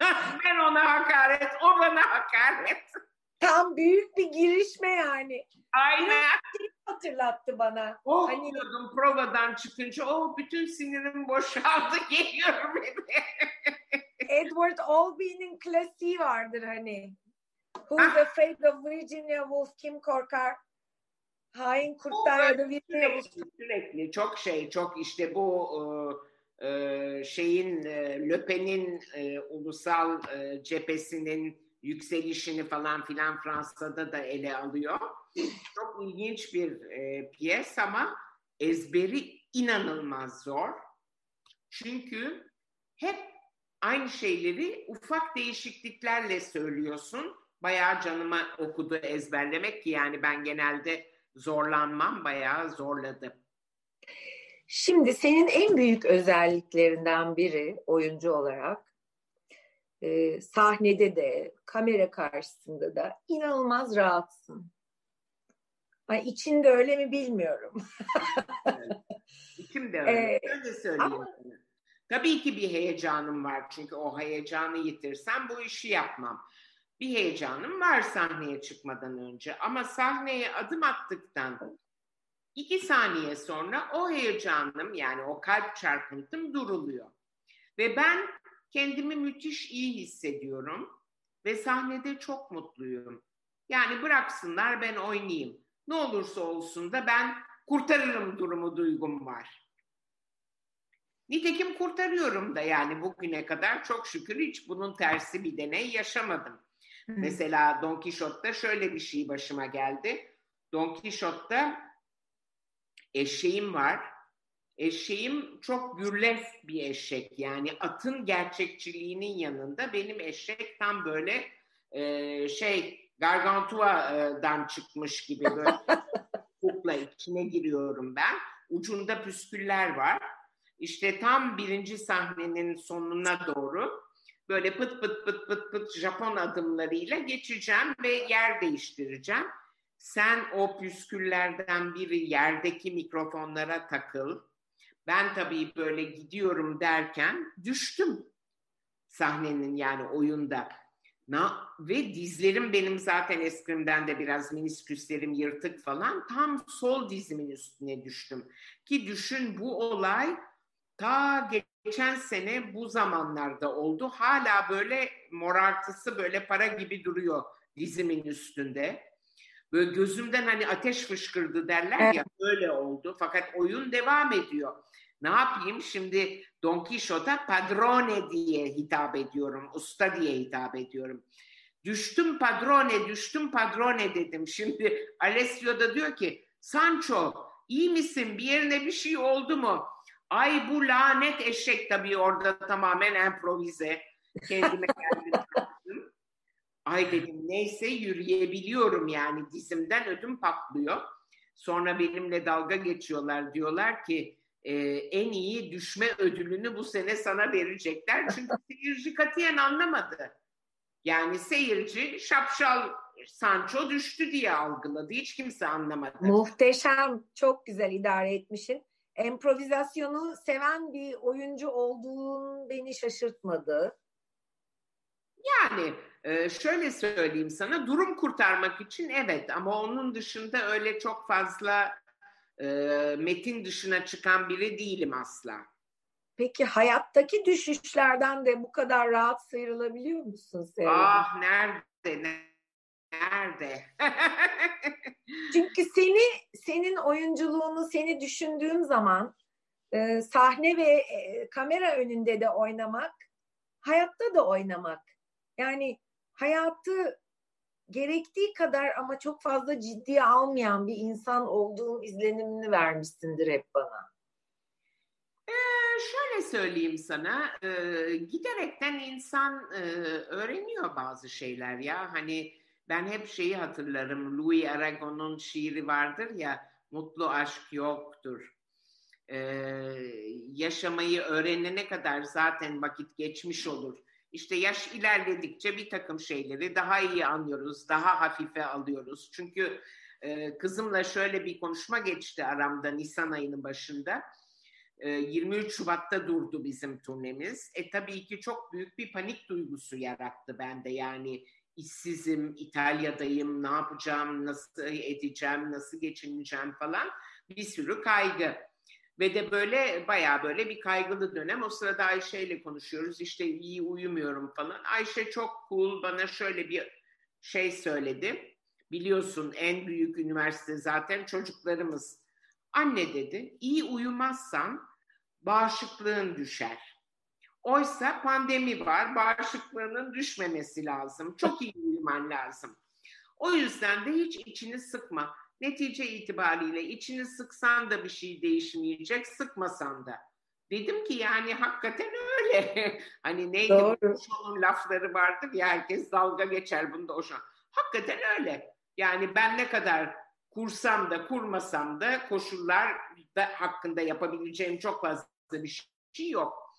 ben ona hakaret, o bana hakaret. Tam büyük bir girişme yani. Aynen. Şey hatırlattı bana. Oh hani... diyordum provadan çıkınca o oh, bütün sinirim boşaldı geliyor beni. Edward Albee'nin klasiği vardır hani. Who's afraid of Virginia Woolf? Kim korkar? Hain kurtlar ya da Virginia Woolf. Sürekli çok şey çok işte bu e, e şeyin e, Löpen'in e, ulusal e, cephesinin yükselişini falan filan Fransa'da da ele alıyor. Çok ilginç bir e, piyes ama ezberi inanılmaz zor. Çünkü hep aynı şeyleri ufak değişikliklerle söylüyorsun. Bayağı canıma okudu ezberlemek ki yani ben genelde zorlanmam, bayağı zorladı. Şimdi senin en büyük özelliklerinden biri oyuncu olarak e, sahnede de kamera karşısında da inanılmaz rahatsın. Ay içinde öyle mi bilmiyorum. İçimde öyle. Ee, öyle söyleyeyim. Ama, Tabii ki bir heyecanım var çünkü o heyecanı yitirsem bu işi yapmam. Bir heyecanım var sahneye çıkmadan önce ama sahneye adım attıktan iki saniye sonra o heyecanım yani o kalp çarpıntım duruluyor. Ve ben kendimi müthiş iyi hissediyorum ve sahnede çok mutluyum. Yani bıraksınlar ben oynayayım. Ne olursa olsun da ben kurtarırım durumu duygum var. Nitekim kurtarıyorum da yani bugüne kadar çok şükür hiç bunun tersi bir deney yaşamadım. Mesela Don Quixote'da şöyle bir şey başıma geldi. Don Quixote'da eşeğim var. Eşeğim çok gürlef bir eşek yani atın gerçekçiliğinin yanında benim eşek tam böyle e, şey Gargantua'dan çıkmış gibi böyle kukla içine giriyorum ben. Ucunda püsküller var işte tam birinci sahnenin sonuna doğru böyle pıt pıt pıt pıt pıt Japon adımlarıyla geçeceğim ve yer değiştireceğim. Sen o püsküllerden biri yerdeki mikrofonlara takıl. Ben tabii böyle gidiyorum derken düştüm sahnenin yani oyunda. Na, ve dizlerim benim zaten eskrimden de biraz minisküslerim yırtık falan. Tam sol dizimin üstüne düştüm. Ki düşün bu olay ta geçen sene bu zamanlarda oldu. Hala böyle morartısı böyle para gibi duruyor dizimin üstünde. Böyle gözümden hani ateş fışkırdı derler ya öyle oldu. Fakat oyun devam ediyor. Ne yapayım şimdi Don Quixote'a padrone diye hitap ediyorum. Usta diye hitap ediyorum. Düştüm padrone, düştüm padrone dedim. Şimdi Alessio da diyor ki Sancho iyi misin? Bir yerine bir şey oldu mu? Ay bu lanet eşek tabii orada tamamen improvize. Kendime geldim. Ay dedim neyse yürüyebiliyorum yani dizimden ödüm patlıyor. Sonra benimle dalga geçiyorlar diyorlar ki e, en iyi düşme ödülünü bu sene sana verecekler. Çünkü seyirci katiyen anlamadı. Yani seyirci şapşal Sancho düştü diye algıladı. Hiç kimse anlamadı. Muhteşem. Çok güzel idare etmişsin. Improvizasyonu seven bir oyuncu olduğun beni şaşırtmadı. Yani e, şöyle söyleyeyim sana durum kurtarmak için evet ama onun dışında öyle çok fazla e, metin dışına çıkan biri değilim asla. Peki hayattaki düşüşlerden de bu kadar rahat sıyrılabiliyor musun Sevda? Ah nerede nerede? Çünkü seni senin oyunculuğunu seni düşündüğüm zaman e, sahne ve e, kamera önünde de oynamak, hayatta da oynamak. Yani hayatı gerektiği kadar ama çok fazla ciddiye almayan bir insan olduğum izlenimini vermişsindir hep bana. Ee, şöyle söyleyeyim sana, e, giderekten insan e, öğreniyor bazı şeyler ya. Hani ben hep şeyi hatırlarım, Louis Aragon'un şiiri vardır ya, mutlu aşk yoktur. Ee, yaşamayı öğrenene kadar zaten vakit geçmiş olur. İşte yaş ilerledikçe bir takım şeyleri daha iyi anlıyoruz, daha hafife alıyoruz. Çünkü e, kızımla şöyle bir konuşma geçti aramda Nisan ayının başında. E, 23 Şubat'ta durdu bizim turnemiz. E tabii ki çok büyük bir panik duygusu yarattı bende. Yani işsizim, İtalya'dayım, ne yapacağım, nasıl edeceğim, nasıl geçineceğim falan bir sürü kaygı. Ve de böyle bayağı böyle bir kaygılı dönem. O sırada Ayşe ile konuşuyoruz. İşte iyi uyumuyorum falan. Ayşe çok cool bana şöyle bir şey söyledi. Biliyorsun en büyük üniversite zaten çocuklarımız. Anne dedi iyi uyumazsan bağışıklığın düşer. Oysa pandemi var, bağışıklığının düşmemesi lazım. Çok iyi uyuman lazım. O yüzden de hiç içini sıkma. Netice itibariyle içini sıksan da bir şey değişmeyecek, sıkmasan da. Dedim ki yani hakikaten öyle. hani neydi Doğru. onun lafları vardır ya herkes dalga geçer bunda o an. Hakikaten öyle. Yani ben ne kadar kursam da kurmasam da koşullar da hakkında yapabileceğim çok fazla bir şey yok.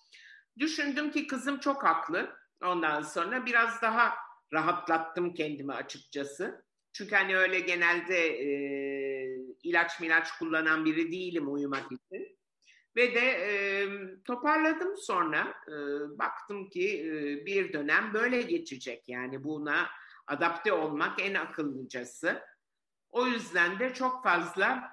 Düşündüm ki kızım çok haklı. Ondan sonra biraz daha rahatlattım kendimi açıkçası. Çünkü hani öyle genelde e, ilaç milaç kullanan biri değilim uyumak için. Ve de e, toparladım sonra. E, baktım ki e, bir dönem böyle geçecek. Yani buna adapte olmak en akıllıcası. O yüzden de çok fazla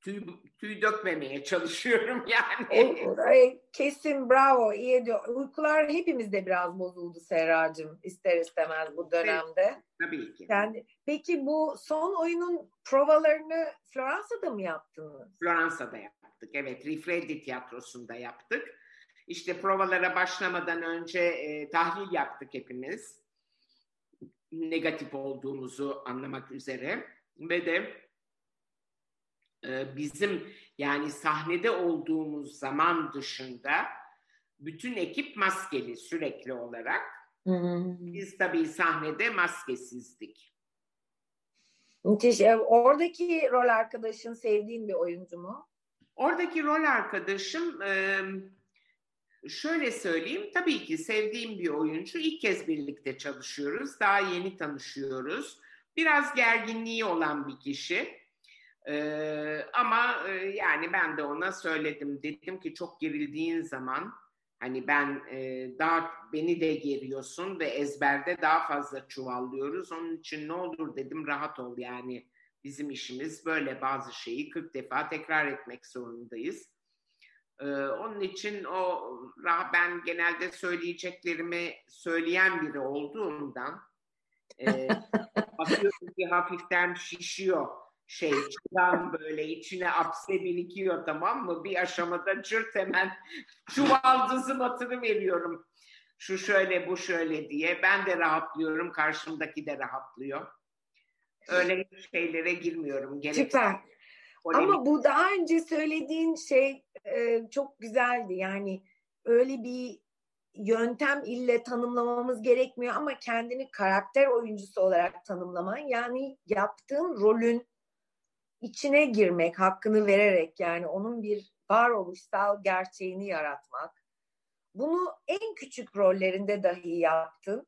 tüy, tüy dökmemeye çalışıyorum yani. Kesin bravo iyi diyor. Uykular hepimizde biraz bozuldu Serracığım ister istemez bu dönemde. Tabii ki. Yani, peki bu son oyunun provalarını Floransa'da mı yaptınız? Floransa'da yaptık evet Rifredi tiyatrosunda yaptık. İşte provalara başlamadan önce e, tahlil yaptık hepimiz. Negatif olduğumuzu anlamak üzere ve de bizim yani sahnede olduğumuz zaman dışında bütün ekip maskeli sürekli olarak. Hmm. Biz tabii sahnede maskesizdik. Müthiş. Oradaki rol arkadaşın sevdiğin bir oyuncu mu? Oradaki rol arkadaşım şöyle söyleyeyim tabii ki sevdiğim bir oyuncu. İlk kez birlikte çalışıyoruz. Daha yeni tanışıyoruz. Biraz gerginliği olan bir kişi. Ee, ama e, yani ben de ona söyledim. Dedim ki çok gerildiğin zaman hani ben e, daha beni de geriyorsun ve ezberde daha fazla çuvallıyoruz. Onun için ne olur dedim rahat ol yani bizim işimiz böyle bazı şeyi 40 defa tekrar etmek zorundayız. Ee, onun için o ben genelde söyleyeceklerimi söyleyen biri olduğumdan e, Bakıyorum ki hafiften şişiyor şey çıkan böyle içine apse birikiyor tamam mı? Bir aşamada cırt hemen çuvaldızım atını veriyorum. Şu şöyle bu şöyle diye. Ben de rahatlıyorum. Karşımdaki de rahatlıyor. Öyle şeylere girmiyorum. Gerekli. Süper. Ama bu daha önce söylediğin şey e, çok güzeldi. Yani öyle bir yöntem ille tanımlamamız gerekmiyor ama kendini karakter oyuncusu olarak tanımlaman yani yaptığın rolün içine girmek, hakkını vererek yani onun bir varoluşsal gerçeğini yaratmak. Bunu en küçük rollerinde dahi yaptın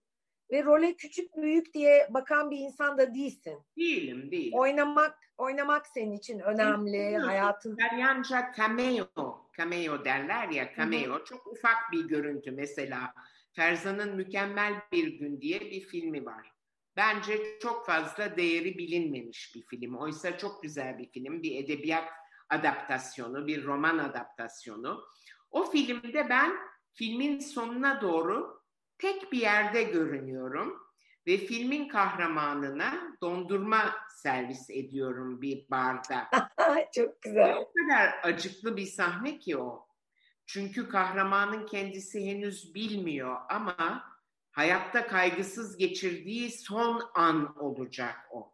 ve role küçük büyük diye bakan bir insan da değilsin. Değilim, değilim. Oynamak, oynamak senin için önemli, Değilim. hayatın. İtalyanca cameo, cameo derler ya, cameo. Hı-hı. Çok ufak bir görüntü mesela. Ferzan'ın Mükemmel Bir Gün diye bir filmi var. Bence çok fazla değeri bilinmemiş bir film. Oysa çok güzel bir film, bir edebiyat adaptasyonu, bir roman adaptasyonu. O filmde ben filmin sonuna doğru tek bir yerde görünüyorum ve filmin kahramanına dondurma servis ediyorum bir barda. Çok güzel. O kadar acıklı bir sahne ki o. Çünkü kahramanın kendisi henüz bilmiyor ama hayatta kaygısız geçirdiği son an olacak o.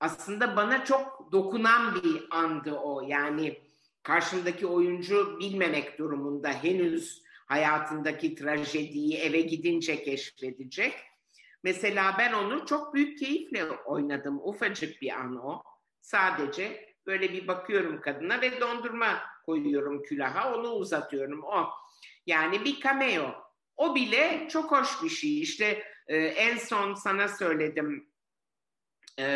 Aslında bana çok dokunan bir andı o. Yani karşımdaki oyuncu bilmemek durumunda henüz hayatındaki trajediyi eve gidince keşfedecek. Mesela ben onu çok büyük keyifle oynadım. Ufacık bir an o. Sadece böyle bir bakıyorum kadına ve dondurma koyuyorum külaha, onu uzatıyorum. O yani bir cameo. O bile çok hoş bir şey. İşte e, en son sana söyledim. E,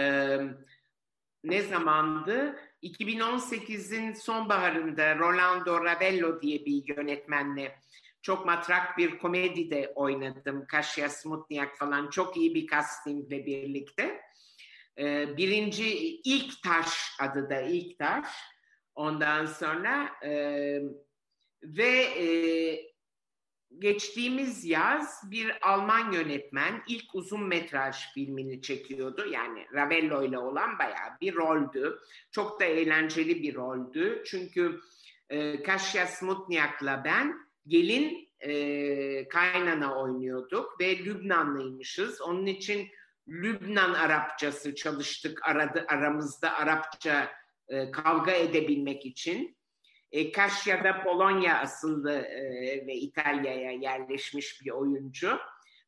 ne zamandı? 2018'in sonbaharında Rolando Ravello diye bir yönetmenle çok matrak bir komedide oynadım. Kasia Smutniak falan çok iyi bir castingle birlikte. Ee, birinci ilk taş adı da ilk taş. Ondan sonra e, ve e, geçtiğimiz yaz bir Alman yönetmen ilk uzun metraj filmini çekiyordu. Yani Ravello ile olan bayağı bir roldü. Çok da eğlenceli bir roldü. Çünkü e, Kasia Smutniak'la ben gelin e, kaynana oynuyorduk ve Lübnanlıymışız. Onun için Lübnan Arapçası çalıştık aradı, aramızda Arapça e, kavga edebilmek için. E, Kaşya'da Polonya asıllı e, ve İtalya'ya yerleşmiş bir oyuncu.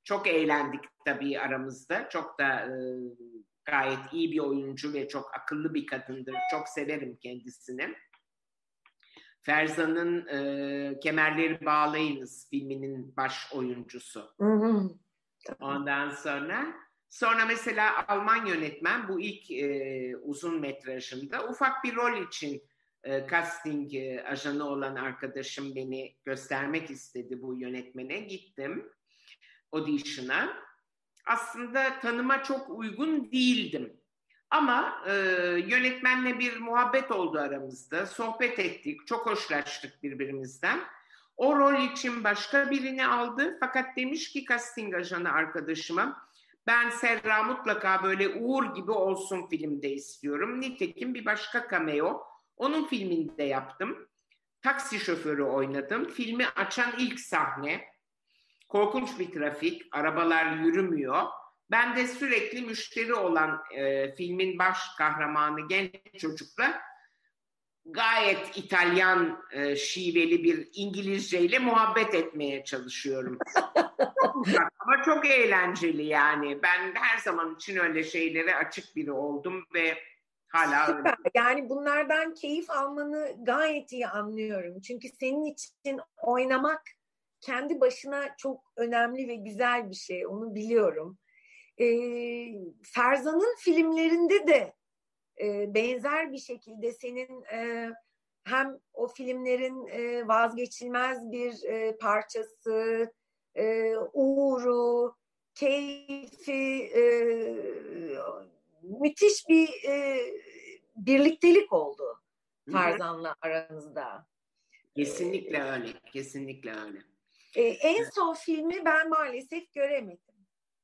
Çok eğlendik tabii aramızda. Çok da e, gayet iyi bir oyuncu ve çok akıllı bir kadındır. Çok severim kendisini. Ferzan'ın e, Kemerleri Bağlayınız filminin baş oyuncusu. Hı hı. Ondan sonra sonra mesela Alman yönetmen bu ilk e, uzun metrajında ufak bir rol için e, casting ajanı olan arkadaşım beni göstermek istedi bu yönetmene. Gittim audition'a. Aslında tanıma çok uygun değildim. Ama e, yönetmenle bir muhabbet oldu aramızda. Sohbet ettik, çok hoşlaştık birbirimizden. O rol için başka birini aldı. Fakat demiş ki casting ajanı arkadaşıma ben Serra mutlaka böyle Uğur gibi olsun filmde istiyorum. Nitekim bir başka cameo onun filminde yaptım. Taksi şoförü oynadım. Filmi açan ilk sahne. Korkunç bir trafik, arabalar yürümüyor ben de sürekli müşteri olan e, filmin baş kahramanı genç çocukla gayet İtalyan e, şiveli bir İngilizceyle muhabbet etmeye çalışıyorum. çok uzak ama çok eğlenceli yani. Ben her zaman için öyle şeylere açık biri oldum ve hala öyle. Yani bunlardan keyif almanı gayet iyi anlıyorum. Çünkü senin için oynamak kendi başına çok önemli ve güzel bir şey. Onu biliyorum e, Ferzan'ın filmlerinde de e, benzer bir şekilde senin e, hem o filmlerin e, vazgeçilmez bir e, parçası, e, uğuru, keyfi, e, müthiş bir e, birliktelik oldu Ferzan'la aranızda. Kesinlikle öyle, kesinlikle öyle. E, en son filmi ben maalesef göremedim.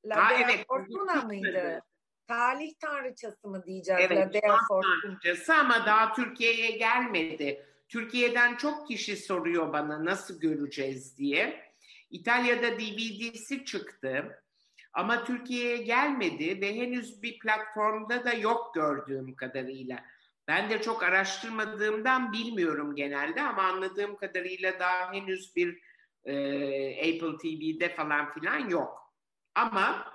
La ha, Dea evet, Fortuna mıydı? Talih tanrıçası mı diyeceğiz? Evet, La Dea tanrıçası ama daha Türkiye'ye gelmedi. Türkiye'den çok kişi soruyor bana nasıl göreceğiz diye. İtalya'da DVD'si çıktı. Ama Türkiye'ye gelmedi ve henüz bir platformda da yok gördüğüm kadarıyla. Ben de çok araştırmadığımdan bilmiyorum genelde ama anladığım kadarıyla daha henüz bir e, Apple TV'de falan filan yok. Ama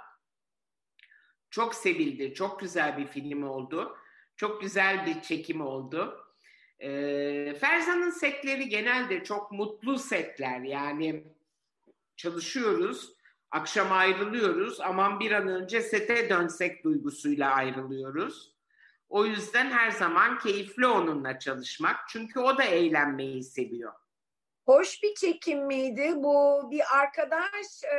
çok sevildi, çok güzel bir film oldu. Çok güzel bir çekim oldu. E, Ferzan'ın setleri genelde çok mutlu setler. Yani çalışıyoruz, akşam ayrılıyoruz. Aman bir an önce sete dönsek duygusuyla ayrılıyoruz. O yüzden her zaman keyifli onunla çalışmak. Çünkü o da eğlenmeyi seviyor. Hoş bir çekim miydi? Bu bir arkadaş e,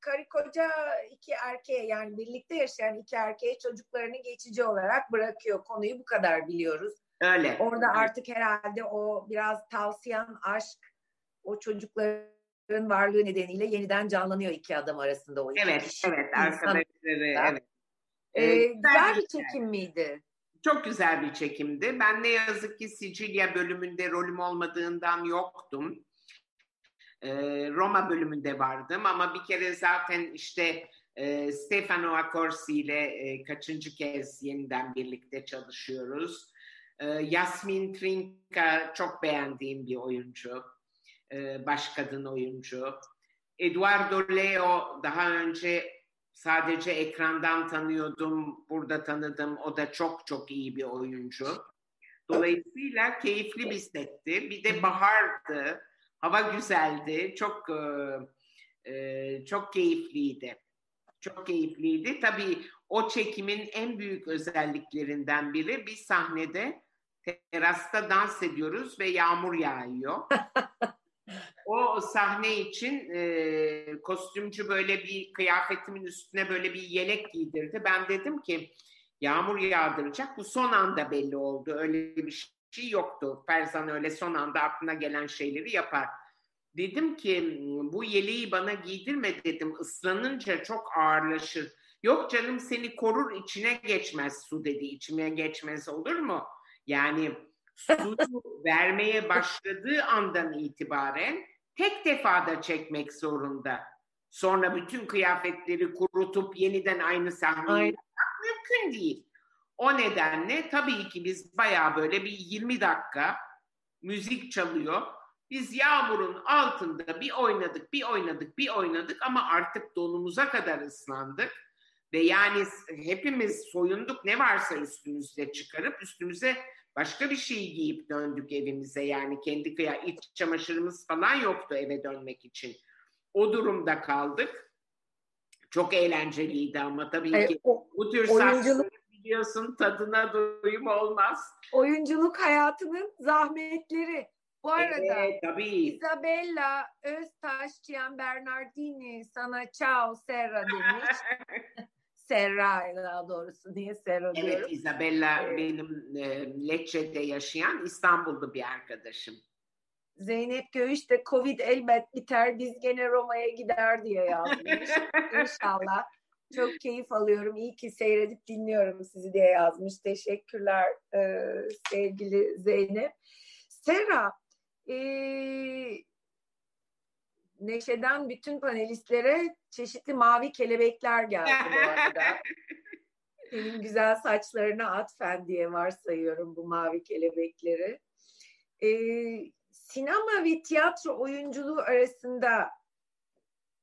karı koca iki erkeğe yani birlikte yaşayan iki erkeğe çocuklarını geçici olarak bırakıyor. Konuyu bu kadar biliyoruz. Öyle. Orada evet. artık herhalde o biraz tavsiyen aşk o çocukların varlığı nedeniyle yeniden canlanıyor iki adam arasında o iki Evet, kişi. evet arkadaşları evet. Ee, güzel bir çekim miydi? Çok güzel bir çekimdi. Ben ne yazık ki Sicilya bölümünde rolüm olmadığından yoktum. Ee, Roma bölümünde vardım ama bir kere zaten işte e, Stefano Accorsi ile e, kaçıncı kez yeniden birlikte çalışıyoruz. E, Yasmin Trinka çok beğendiğim bir oyuncu. E, baş kadın oyuncu. Eduardo Leo daha önce sadece ekrandan tanıyordum, burada tanıdım. O da çok çok iyi bir oyuncu. Dolayısıyla keyifli bir setti. Bir de bahardı, hava güzeldi, çok e, çok keyifliydi. Çok keyifliydi. Tabii o çekimin en büyük özelliklerinden biri bir sahnede terasta dans ediyoruz ve yağmur yağıyor. o sahne için e, kostümcü böyle bir kıyafetimin üstüne böyle bir yelek giydirdi. Ben dedim ki yağmur yağdıracak. Bu son anda belli oldu. Öyle bir şey yoktu. Ferzan öyle son anda aklına gelen şeyleri yapar. Dedim ki bu yeleği bana giydirme dedim. Islanınca çok ağırlaşır. Yok canım seni korur içine geçmez su dedi. İçime geçmez olur mu? Yani suyu vermeye başladığı andan itibaren tek defada çekmek zorunda. Sonra bütün kıyafetleri kurutup yeniden aynı sahneyi yapmak mümkün değil. O nedenle tabii ki biz bayağı böyle bir 20 dakika müzik çalıyor. Biz yağmurun altında bir oynadık, bir oynadık, bir oynadık ama artık donumuza kadar ıslandık. Ve yani hepimiz soyunduk ne varsa üstümüzde çıkarıp üstümüze başka bir şey giyip döndük evimize. Yani kendi kıya iç çamaşırımız falan yoktu eve dönmek için. O durumda kaldık. Çok eğlenceliydi ama tabii e, ki o, bu tür oyunculuk biliyorsun tadına doyum olmaz. Oyunculuk hayatının zahmetleri. Bu arada evet, tabii. Isabella Öztaşçıyan Bernardini sana ciao Serra demiş. Serra daha doğrusu diye Serra evet, diyorum. Evet Isabella ee, benim e, Lecce'de yaşayan İstanbul'da bir arkadaşım. Zeynep Göğüş de Covid elbet biter biz gene Roma'ya gider diye yazmış. İnşallah. Çok keyif alıyorum. İyi ki seyredip dinliyorum sizi diye yazmış. Teşekkürler e, sevgili Zeynep. Serra, e, Neşe'den bütün panelistlere çeşitli mavi kelebekler geldi bu arada. Senin güzel saçlarına atfen diye varsayıyorum bu mavi kelebekleri. Ee, sinema ve tiyatro oyunculuğu arasında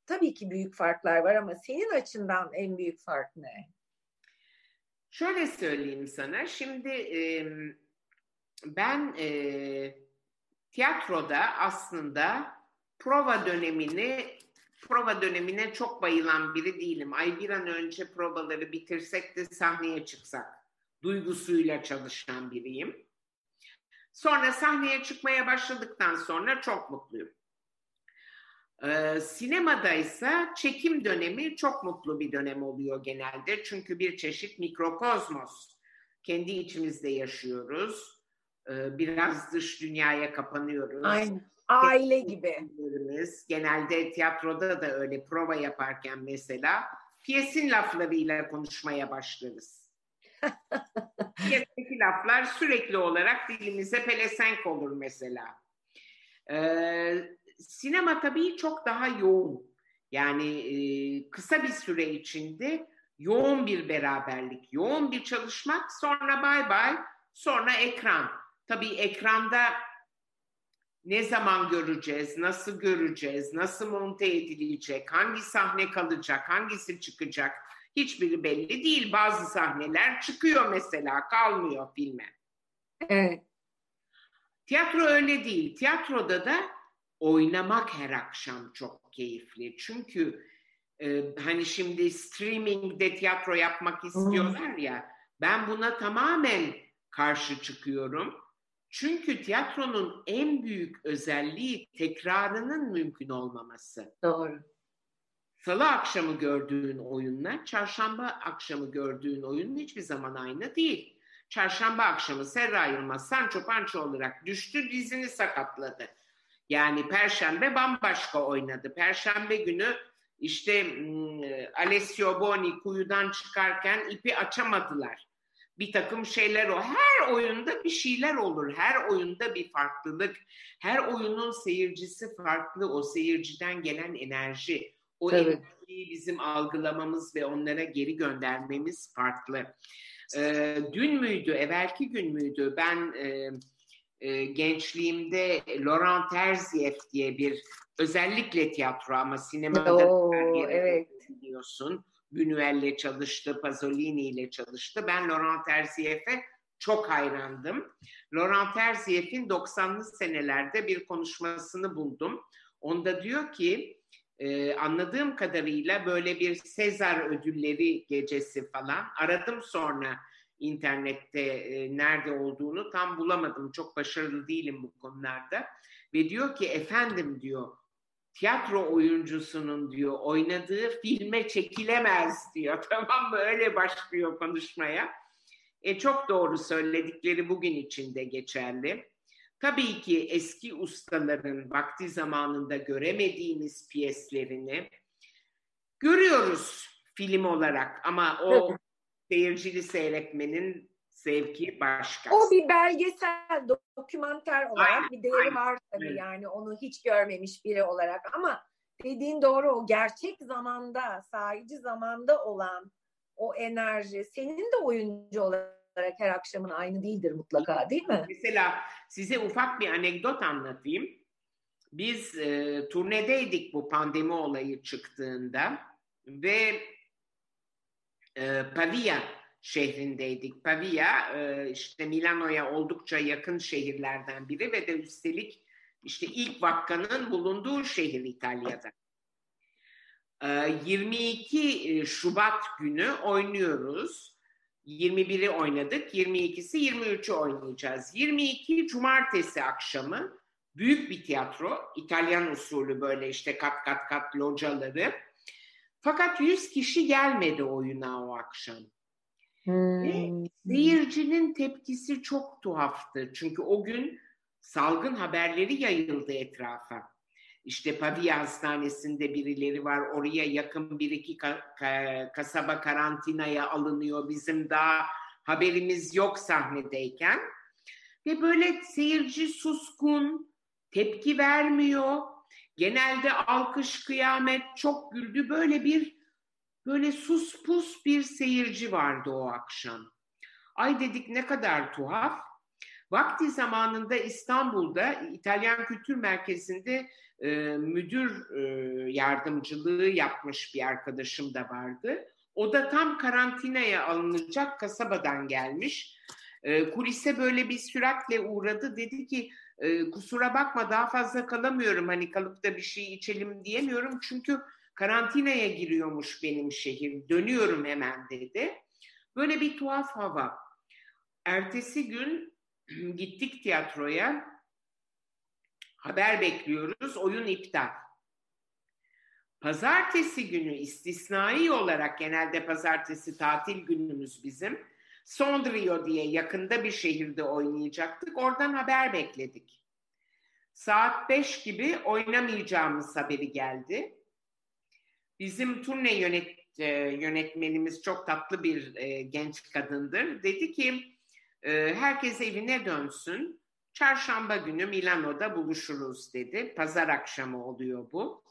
tabii ki büyük farklar var ama senin açından en büyük fark ne? Şöyle söyleyeyim sana. Şimdi e, ben e, tiyatroda aslında prova dönemini prova dönemine çok bayılan biri değilim. Ay bir an önce provaları bitirsek de sahneye çıksak duygusuyla çalışan biriyim. Sonra sahneye çıkmaya başladıktan sonra çok mutluyum. Ee, sinemada ise çekim dönemi çok mutlu bir dönem oluyor genelde. Çünkü bir çeşit mikrokozmos. Kendi içimizde yaşıyoruz. Ee, biraz dış dünyaya kapanıyoruz. Aynen. Aile gibi. Genelde tiyatroda da öyle prova yaparken mesela piyesin laflarıyla konuşmaya başlarız. Piyesteki laflar sürekli olarak dilimize pelesenk olur mesela. Ee, sinema tabii çok daha yoğun. Yani e, kısa bir süre içinde yoğun bir beraberlik, yoğun bir çalışmak, sonra bay bay, sonra ekran. Tabii ekranda ne zaman göreceğiz, nasıl göreceğiz, nasıl monte edilecek, hangi sahne kalacak, hangisi çıkacak hiçbiri belli değil. Bazı sahneler çıkıyor mesela, kalmıyor filme. Evet. Tiyatro öyle değil. Tiyatroda da oynamak her akşam çok keyifli. Çünkü e, hani şimdi streamingde tiyatro yapmak istiyorlar ya, ben buna tamamen karşı çıkıyorum. Çünkü tiyatronun en büyük özelliği tekrarının mümkün olmaması. Doğru. Salı akşamı gördüğün oyunla çarşamba akşamı gördüğün oyunun hiçbir zaman aynı değil. Çarşamba akşamı Serra Yılmaz Sancho Pancho olarak düştü, dizini sakatladı. Yani Perşembe bambaşka oynadı. Perşembe günü işte Alessio Boni kuyudan çıkarken ipi açamadılar bir takım şeyler o. Her oyunda bir şeyler olur. Her oyunda bir farklılık. Her oyunun seyircisi farklı. O seyirciden gelen enerji. O Tabii. enerjiyi bizim algılamamız ve onlara geri göndermemiz farklı. Ee, dün müydü, evvelki gün müydü? Ben e, e, gençliğimde Laurent Terzieff diye bir özellikle tiyatro ama sinemada Oo, evet. biliyorsun Buñuel'le çalıştı, Pasolini ile çalıştı. Ben Laurent Terzieff'e çok hayrandım. Laurent Terzieff'in 90'lı senelerde bir konuşmasını buldum. Onda diyor ki e, anladığım kadarıyla böyle bir Sezar ödülleri gecesi falan aradım sonra internette e, nerede olduğunu tam bulamadım. Çok başarılı değilim bu konularda. Ve diyor ki efendim diyor tiyatro oyuncusunun diyor oynadığı filme çekilemez diyor. Tamam mı? Öyle başlıyor konuşmaya. E çok doğru söyledikleri bugün için de geçerli. Tabii ki eski ustaların vakti zamanında göremediğimiz piyeslerini görüyoruz film olarak ama o seyircili seyretmenin zevki başka. O bir belgesel, dokümanter olarak aynen, bir değeri aynen, var tabii aynen. yani onu hiç görmemiş biri olarak ama dediğin doğru o gerçek zamanda, sahici zamanda olan o enerji senin de oyuncu olarak her akşamın aynı değildir mutlaka değil mi? Mesela size ufak bir anekdot anlatayım. Biz e, turnedeydik bu pandemi olayı çıktığında ve e, Pavia şehrindeydik. Pavia e, işte Milano'ya oldukça yakın şehirlerden biri ve de üstelik işte ilk vakkanın bulunduğu şehir İtalya'da. 22 e, Şubat günü oynuyoruz. 21'i oynadık. 22'si 23'ü oynayacağız. 22 Cumartesi akşamı büyük bir tiyatro. İtalyan usulü böyle işte kat kat kat locaları. Fakat 100 kişi gelmedi oyuna o akşam. Hmm. Ve seyircinin tepkisi çok tuhaftı. Çünkü o gün salgın haberleri yayıldı etrafa. İşte Pavia Hastanesi'nde birileri var. Oraya yakın bir iki ka- ka- kasaba karantinaya alınıyor. Bizim daha haberimiz yok sahnedeyken. Ve böyle seyirci suskun, tepki vermiyor. Genelde alkış, kıyamet, çok güldü. Böyle bir Böyle sus pus bir seyirci vardı o akşam. Ay dedik ne kadar tuhaf. Vakti zamanında İstanbul'da İtalyan Kültür Merkezi'nde e, müdür e, yardımcılığı yapmış bir arkadaşım da vardı. O da tam karantinaya alınacak kasabadan gelmiş. E, kulise böyle bir süratle uğradı. Dedi ki e, kusura bakma daha fazla kalamıyorum. Hani kalıp da bir şey içelim diyemiyorum. Çünkü karantinaya giriyormuş benim şehir. Dönüyorum hemen dedi. Böyle bir tuhaf hava. Ertesi gün gittik tiyatroya. Haber bekliyoruz. Oyun iptal. Pazartesi günü istisnai olarak genelde pazartesi tatil günümüz bizim. Sondrio diye yakında bir şehirde oynayacaktık. Oradan haber bekledik. Saat 5 gibi oynamayacağımız haberi geldi bizim turne yönet e, yönetmenimiz çok tatlı bir e, genç kadındır. Dedi ki e, herkes evine dönsün. Çarşamba günü Milano'da buluşuruz dedi. Pazar akşamı oluyor bu.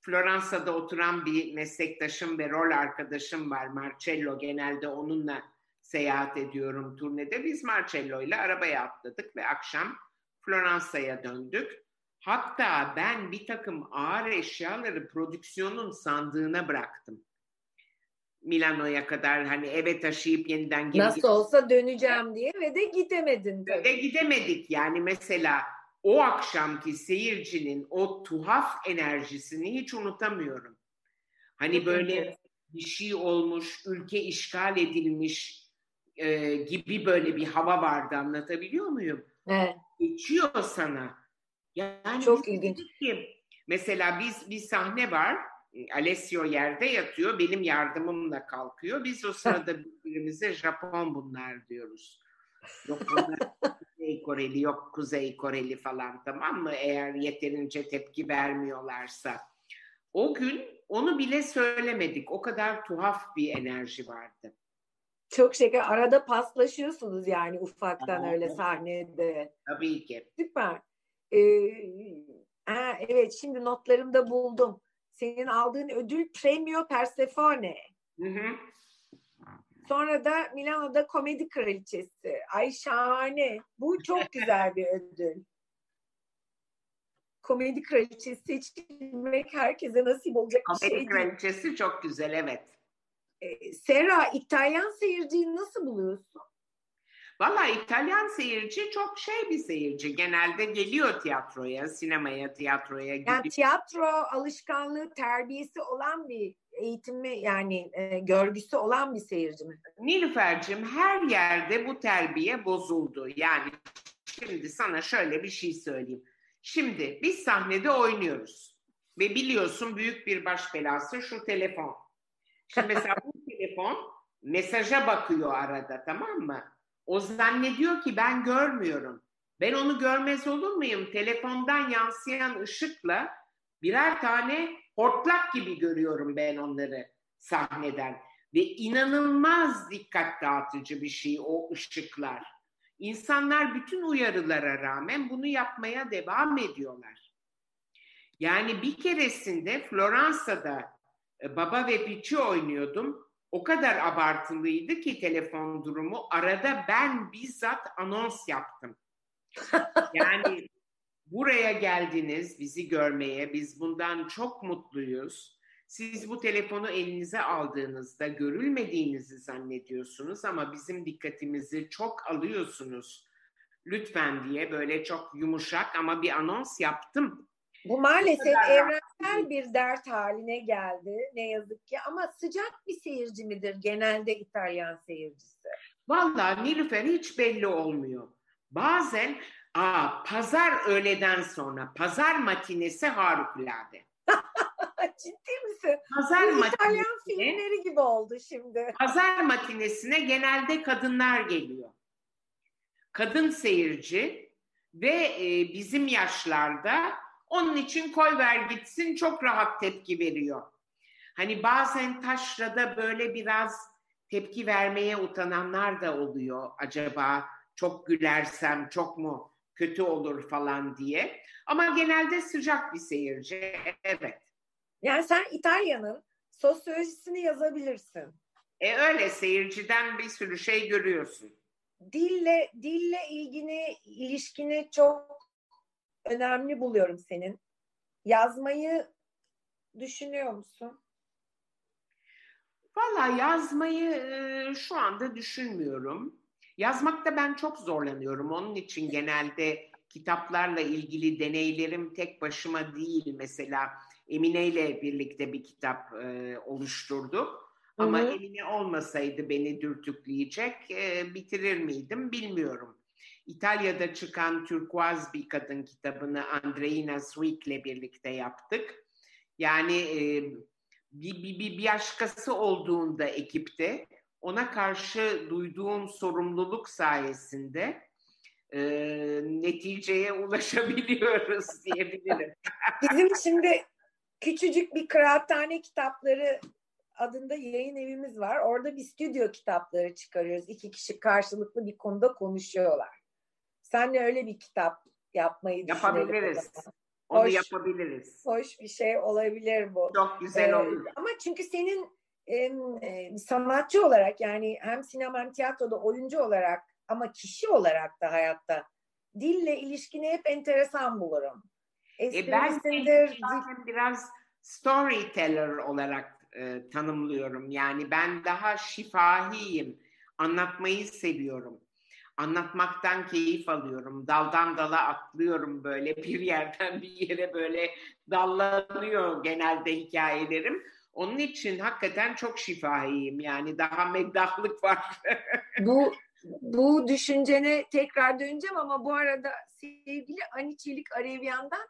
Floransa'da oturan bir meslektaşım ve rol arkadaşım var Marcello. Genelde onunla seyahat ediyorum turnede. Biz Marcello ile arabaya atladık ve akşam Floransa'ya döndük. Hatta ben bir takım ağır eşyaları prodüksiyonun sandığına bıraktım. Milano'ya kadar hani eve taşıyıp yeniden geri Nasıl olsa döneceğim diye ve de gidemedin tabii. Ve gidemedik yani mesela o akşamki seyircinin o tuhaf enerjisini hiç unutamıyorum. Hani böyle bir şey olmuş, ülke işgal edilmiş e, gibi böyle bir hava vardı anlatabiliyor muyum? Evet. Geçiyor sana. Yani Çok ilginç. Ki, mesela biz bir sahne var. Alessio yerde yatıyor. Benim yardımımla kalkıyor. Biz o sırada birbirimize Japon bunlar diyoruz. Yok bunlar Kuzey Koreli yok Kuzey Koreli falan tamam mı? Eğer yeterince tepki vermiyorlarsa. O gün onu bile söylemedik. O kadar tuhaf bir enerji vardı. Çok şeker. Arada paslaşıyorsunuz yani ufaktan Aha, öyle sahnede. Tabii ki. Süper. Ee, ha, evet şimdi notlarımda buldum. Senin aldığın ödül Premio Persefone. Hı hı. Sonra da Milano'da komedi kraliçesi. Ay şahane. Bu çok güzel bir ödül. Komedi kraliçesi seçilmek herkese nasip olacak komedi bir şey Komedi kraliçesi çok güzel evet. Ee, Sera İtalyan seyirciyi nasıl buluyorsun? Valla İtalyan seyirci çok şey bir seyirci. Genelde geliyor tiyatroya, sinemaya, tiyatroya gibi. Yani tiyatro alışkanlığı, terbiyesi olan bir eğitimi yani e, görgüsü olan bir seyirci mi? Nilüfer'cim her yerde bu terbiye bozuldu. Yani şimdi sana şöyle bir şey söyleyeyim. Şimdi biz sahnede oynuyoruz. Ve biliyorsun büyük bir baş belası şu telefon. Şimdi mesela bu telefon mesaja bakıyor arada tamam mı? O zannediyor ki ben görmüyorum. Ben onu görmez olur muyum? Telefondan yansıyan ışıkla birer tane hortlak gibi görüyorum ben onları sahneden. Ve inanılmaz dikkat dağıtıcı bir şey o ışıklar. İnsanlar bütün uyarılara rağmen bunu yapmaya devam ediyorlar. Yani bir keresinde Floransa'da e, Baba ve Piçi oynuyordum o kadar abartılıydı ki telefon durumu. Arada ben bizzat anons yaptım. yani buraya geldiniz bizi görmeye. Biz bundan çok mutluyuz. Siz bu telefonu elinize aldığınızda görülmediğinizi zannediyorsunuz ama bizim dikkatimizi çok alıyorsunuz. Lütfen diye böyle çok yumuşak ama bir anons yaptım. Bu maalesef evrensel bir dert haline geldi ne yazık ki ama sıcak bir seyirci midir genelde İtalyan seyircisi? Vallahi Nilüfer hiç belli olmuyor. Bazen aa, pazar öğleden sonra pazar matinesi harikulade. Ciddi misin? Pazar Bu İtalyan filmleri gibi oldu şimdi. Pazar matinesine genelde kadınlar geliyor. Kadın seyirci ve e, bizim yaşlarda onun için koy ver gitsin çok rahat tepki veriyor. Hani bazen taşrada böyle biraz tepki vermeye utananlar da oluyor. Acaba çok gülersem çok mu kötü olur falan diye. Ama genelde sıcak bir seyirci. Evet. Yani sen İtalya'nın sosyolojisini yazabilirsin. E öyle seyirciden bir sürü şey görüyorsun. Dille dille ilgini ilişkini çok önemli buluyorum senin. Yazmayı düşünüyor musun? Valla yazmayı e, şu anda düşünmüyorum. Yazmakta ben çok zorlanıyorum. Onun için genelde kitaplarla ilgili deneylerim tek başıma değil. Mesela Emine ile birlikte bir kitap e, oluşturduk. Ama hı hı. Emine olmasaydı beni dürtükleyecek e, bitirir miydim bilmiyorum. İtalya'da çıkan Türkuaz bir kadın kitabını Andreina ile birlikte yaptık. Yani e, bir, bir, bir, bir başkası olduğunda ekipte ona karşı duyduğum sorumluluk sayesinde e, neticeye ulaşabiliyoruz diyebilirim. Bizim şimdi küçücük bir kıraathane kitapları adında yayın evimiz var. Orada bir stüdyo kitapları çıkarıyoruz. İki kişi karşılıklı bir konuda konuşuyorlar. Senle öyle bir kitap yapmayı Yapabiliriz. Onu hoş, yapabiliriz. Hoş bir şey olabilir bu. Çok güzel ee, olur. Ama çünkü senin e, sanatçı olarak yani hem sinema hem tiyatroda oyuncu olarak ama kişi olarak da hayatta dille ilişkini hep enteresan bulurum. E ben dil... biraz storyteller olarak e, tanımlıyorum. Yani ben daha şifahiyim. Anlatmayı seviyorum. Anlatmaktan keyif alıyorum. Daldan dala atlıyorum böyle bir yerden bir yere böyle dallanıyor genelde hikayelerim. Onun için hakikaten çok şifahiyim. Yani daha meddahlık var. bu bu düşüncene tekrar döneceğim ama bu arada sevgili Ani Çelik Arevyan'dan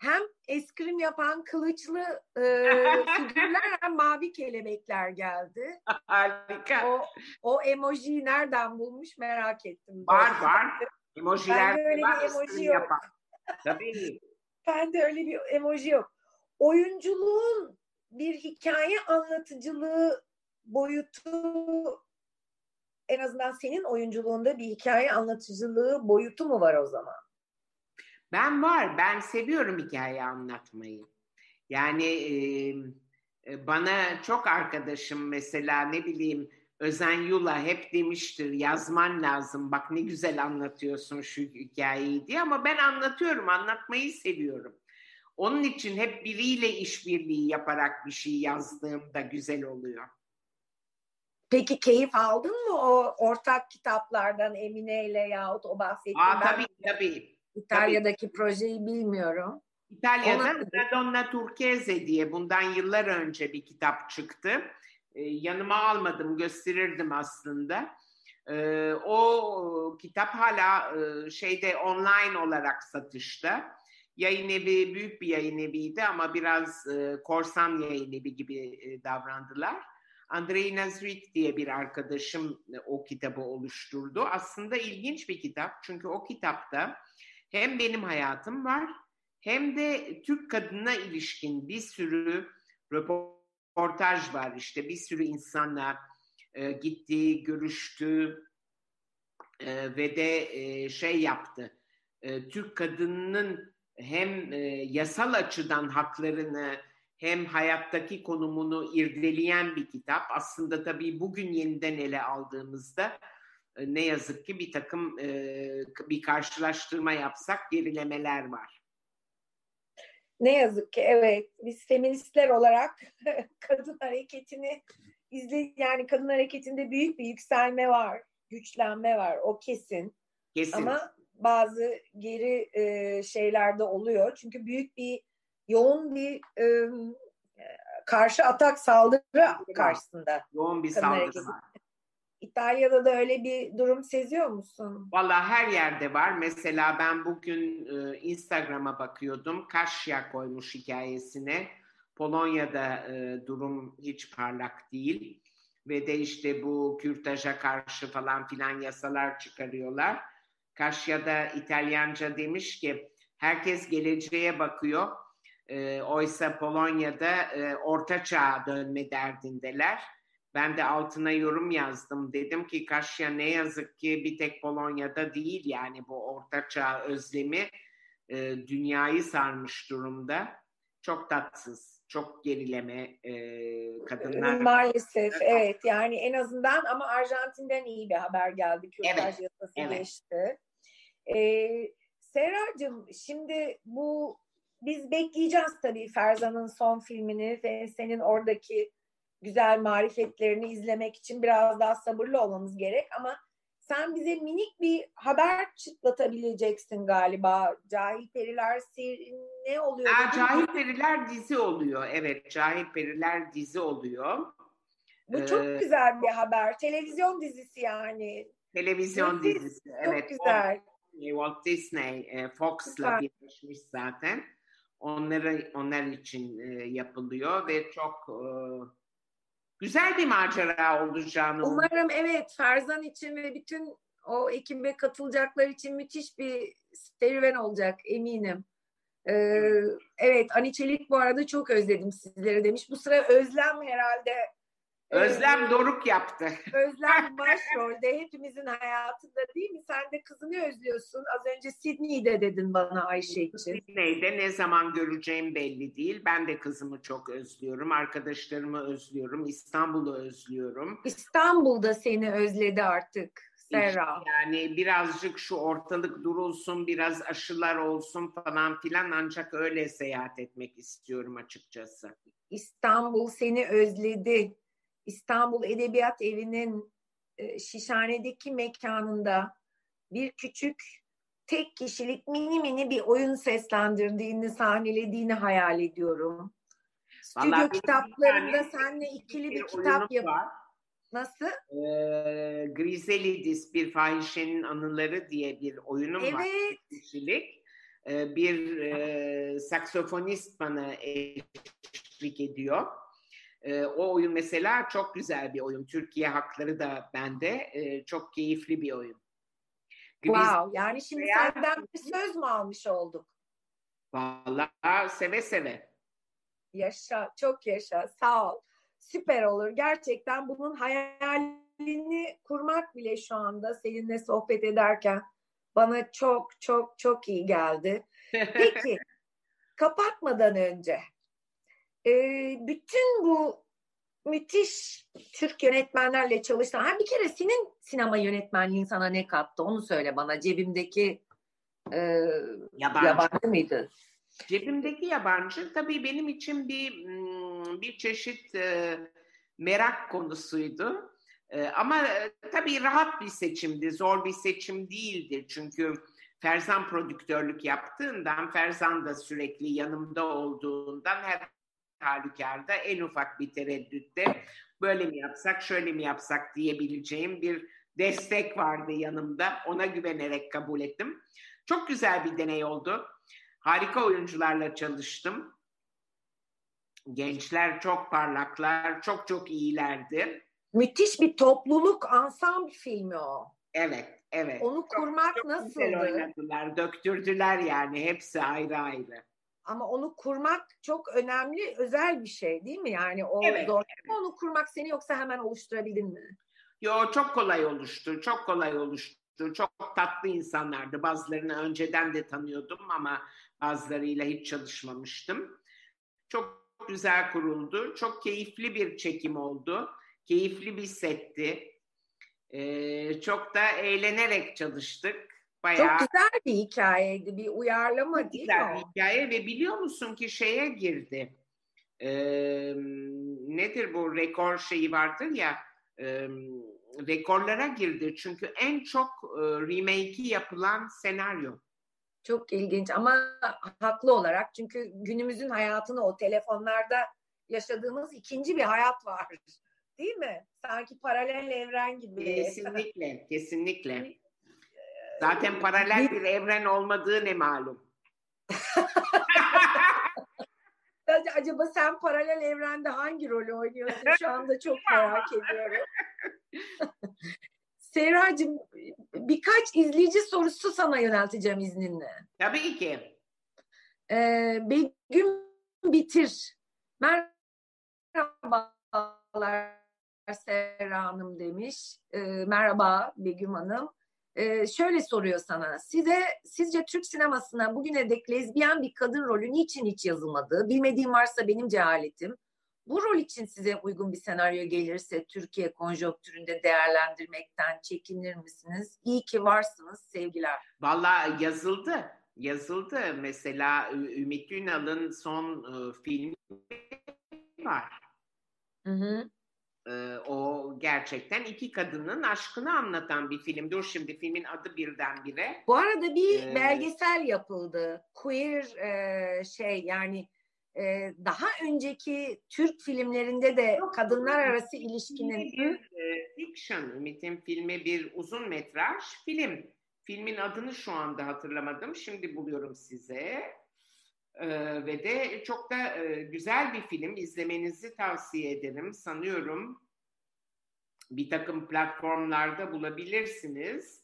hem eskrim yapan kılıçlı e, figürler hem mavi kelebekler geldi. Harika. O, o emojiyi nereden bulmuş merak ettim. Var böyle. var. Emojiler ben öyle var, bir emoji yok. Yapan. Tabii. ben de öyle bir emoji yok. Oyunculuğun bir hikaye anlatıcılığı boyutu en azından senin oyunculuğunda bir hikaye anlatıcılığı boyutu mu var o zaman? Ben var. Ben seviyorum hikaye anlatmayı. Yani e, bana çok arkadaşım mesela ne bileyim Özen Yula hep demiştir yazman lazım bak ne güzel anlatıyorsun şu hikayeyi diye ama ben anlatıyorum anlatmayı seviyorum. Onun için hep biriyle işbirliği yaparak bir şey yazdığımda güzel oluyor. Peki keyif aldın mı o ortak kitaplardan Emine ile yahut o bahsettiğim? Aa, tabii tabii. İtalya'daki tabii. projeyi bilmiyorum. İtalya'da Ona... Madonna Turchese diye bundan yıllar önce bir kitap çıktı. Ee, yanıma almadım, gösterirdim aslında. Ee, o kitap hala e, şeyde online olarak satışta. Yayın evi büyük bir yayın eviydi ama biraz e, korsan yayın evi gibi e, davrandılar. Andrei Nazrik diye bir arkadaşım e, o kitabı oluşturdu. Aslında ilginç bir kitap çünkü o kitapta hem benim hayatım var hem de Türk kadına ilişkin bir sürü röportaj var. İşte bir sürü insanla e, gitti, görüştü e, ve de e, şey yaptı. E, Türk kadınının hem e, yasal açıdan haklarını hem hayattaki konumunu irdeleyen bir kitap. Aslında tabii bugün yeniden ele aldığımızda ne yazık ki bir takım e, bir karşılaştırma yapsak gerilemeler var. Ne yazık ki evet. Biz feministler olarak kadın hareketini izle yani kadın hareketinde büyük bir yükselme var, güçlenme var. O kesin. Kesin. Ama bazı geri e, şeylerde oluyor. Çünkü büyük bir yoğun bir e, karşı atak saldırı karşısında. Yoğun bir saldırı var. İtalya'da da öyle bir durum seziyor musun? Valla her yerde var. Mesela ben bugün e, Instagram'a bakıyordum. Kaşya koymuş hikayesine. Polonya'da e, durum hiç parlak değil. Ve de işte bu kürtaja karşı falan filan yasalar çıkarıyorlar. Kaşya'da İtalyanca demiş ki herkes geleceğe bakıyor. E, oysa Polonya'da e, orta çağa dönme derdindeler ben de altına yorum yazdım. Dedim ki Kaşya ne yazık ki bir tek Polonya'da değil yani bu ortaçağ özlemi e, dünyayı sarmış durumda. Çok tatsız, çok gerileme e, kadınlar. Maalesef evet yani en azından ama Arjantin'den iyi bir haber geldi. Kürtaj evet, yasası evet. geçti. Ee, Serracığım şimdi bu biz bekleyeceğiz tabii Ferzan'ın son filmini ve senin oradaki güzel marifetlerini izlemek için biraz daha sabırlı olmamız gerek ama sen bize minik bir haber çıtlatabileceksin galiba. Cahil Periler ne oluyor? Aa, Cahil Periler dizi oluyor. Evet, Cahil Periler dizi oluyor. Bu ee, çok güzel bir haber. Televizyon dizisi yani. Televizyon Nefis, dizisi. Çok evet, güzel. Walt Disney, e, Fox'la birleşmiş zaten. Onları onlar için e, yapılıyor ve çok e, Güzel bir macera Canım. Umarım evet Ferzan için ve bütün o ekibe katılacaklar için müthiş bir serüven olacak eminim. Ee, evet Ani Çelik bu arada çok özledim sizleri demiş. Bu sıra özlem herhalde Özlem Doruk yaptı. Özlem başrolde hepimizin hayatında değil mi? Sen de kızını özlüyorsun. Az önce Sydney'de dedin bana Ayşe için. Sydney'de ne zaman göreceğim belli değil. Ben de kızımı çok özlüyorum. Arkadaşlarımı özlüyorum. İstanbul'u özlüyorum. İstanbul'da seni özledi artık. Serra. Yani birazcık şu ortalık durulsun, biraz aşılar olsun falan filan ancak öyle seyahat etmek istiyorum açıkçası. İstanbul seni özledi. İstanbul Edebiyat Evi'nin e, Şişhane'deki mekanında bir küçük tek kişilik mini mini bir oyun seslendirdiğini, sahnelediğini hayal ediyorum. Stüdyo Vallahi kitaplarında seninle ikili bir, bir kitap yap. Nasıl? Ee, Griselidis bir fahişenin anıları diye bir oyunum evet. var. Kişilik. Ee, bir e, saksofonist bana eşlik ediyor. E, o oyun mesela çok güzel bir oyun. Türkiye hakları da bende. E, çok keyifli bir oyun. Wow. Yani şimdi veya... senden bir söz mü almış olduk? Vallahi seve seve. Yaşa. Çok yaşa. Sağ ol. Süper olur. Gerçekten bunun hayalini kurmak bile şu anda seninle sohbet ederken bana çok çok çok iyi geldi. Peki kapatmadan önce e, bütün bu müthiş Türk yönetmenlerle çalıştın. Ha bir kere senin sinema yönetmenliğin sana ne kattı? Onu söyle bana. Cebimdeki e, yabancı. yabancı mıydı? Cebimdeki yabancı tabii benim için bir bir çeşit e, merak konusuydu. E, ama e, tabii rahat bir seçimdi, zor bir seçim değildi. Çünkü Ferzan prodüktörlük yaptığından, Ferzan da sürekli yanımda olduğundan her halükarda en ufak bir tereddütte böyle mi yapsak, şöyle mi yapsak diyebileceğim bir destek vardı yanımda. Ona güvenerek kabul ettim. Çok güzel bir deney oldu. Harika oyuncularla çalıştım. Gençler çok parlaklar, çok çok iyilerdi. Müthiş bir topluluk ansambl filmi o. Evet, evet. Onu kurmak çok, çok nasıldı? Güzel oynadılar, döktürdüler yani hepsi ayrı ayrı. Ama onu kurmak çok önemli, özel bir şey değil mi? Yani o evet, zor. Evet. Onu kurmak seni yoksa hemen oluşturabildin mi? Yo çok kolay oluştu, çok kolay oluştu. Çok tatlı insanlardı. Bazılarını önceden de tanıyordum ama bazılarıyla hiç çalışmamıştım. Çok güzel kuruldu. Çok keyifli bir çekim oldu. Keyifli bir setti. Ee, çok da eğlenerek çalıştık. Bayağı, Çok güzel bir hikayeydi. Bir uyarlama değil güzel mi? bir hikaye ve biliyor musun ki şeye girdi. Ee, nedir bu rekor şeyi vardır ya e, rekorlara girdi. Çünkü en çok e, remake'i yapılan senaryo. Çok ilginç ama haklı olarak çünkü günümüzün hayatını o telefonlarda yaşadığımız ikinci bir hayat var. Değil mi? Sanki paralel evren gibi. Kesinlikle, kesinlikle. Zaten paralel bir evren olmadığı ne malum. Acaba sen paralel evrende hangi rolü oynuyorsun? Şu anda çok merak ediyorum. Serracığım birkaç izleyici sorusu sana yönelteceğim izninle. Tabii ki. Ee, Begüm Bitir. Merhabalar Serra Hanım demiş. Ee, merhaba Begüm Hanım. Ee, şöyle soruyor sana. Size sizce Türk sinemasına bugüne dek lezbiyen bir kadın rolü niçin hiç yazılmadı? Bilmediğim varsa benim cehaletim. Bu rol için size uygun bir senaryo gelirse Türkiye konjonktüründe değerlendirmekten çekinir misiniz? İyi ki varsınız sevgiler. Vallahi yazıldı. Yazıldı. Mesela Ümit Ünal'ın son e, filmi var. Hı hı. O gerçekten iki kadının aşkını anlatan bir film. Dur şimdi filmin adı birdenbire. Bu arada bir ee, belgesel yapıldı. Queer e, şey yani e, daha önceki Türk filmlerinde de Yok, kadınlar arası ilişkinin... Bir, e, fiction, Ümit'in filmi bir uzun metraj film. Filmin adını şu anda hatırlamadım. Şimdi buluyorum size. Ee, ve de çok da e, güzel bir film. İzlemenizi tavsiye ederim. Sanıyorum bir takım platformlarda bulabilirsiniz.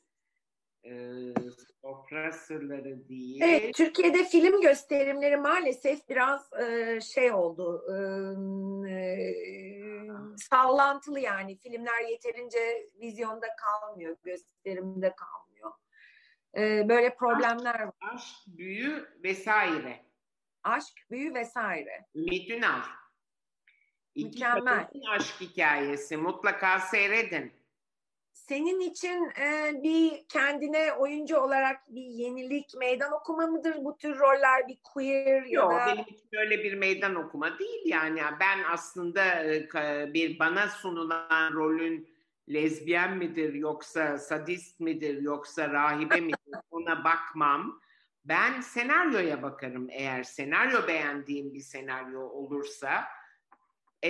Ee, sofra sırları diye. Evet, Türkiye'de film gösterimleri maalesef biraz e, şey oldu. E, sallantılı yani filmler yeterince vizyonda kalmıyor, gösterimde kalmıyor. Ee, böyle problemler var. Aşk, büyü vesaire. Aşk, büyü vesaire. Ümit Ünal. İki Mükemmel. aşk hikayesi. Mutlaka seyredin. Senin için e, bir kendine oyuncu olarak bir yenilik, meydan okuma mıdır bu tür roller? Bir queer ya Yok da... benim için öyle bir meydan okuma değil yani. Ben aslında e, bir bana sunulan rolün lezbiyen midir yoksa sadist midir yoksa rahibe midir ona bakmam. Ben senaryoya bakarım eğer senaryo beğendiğim bir senaryo olursa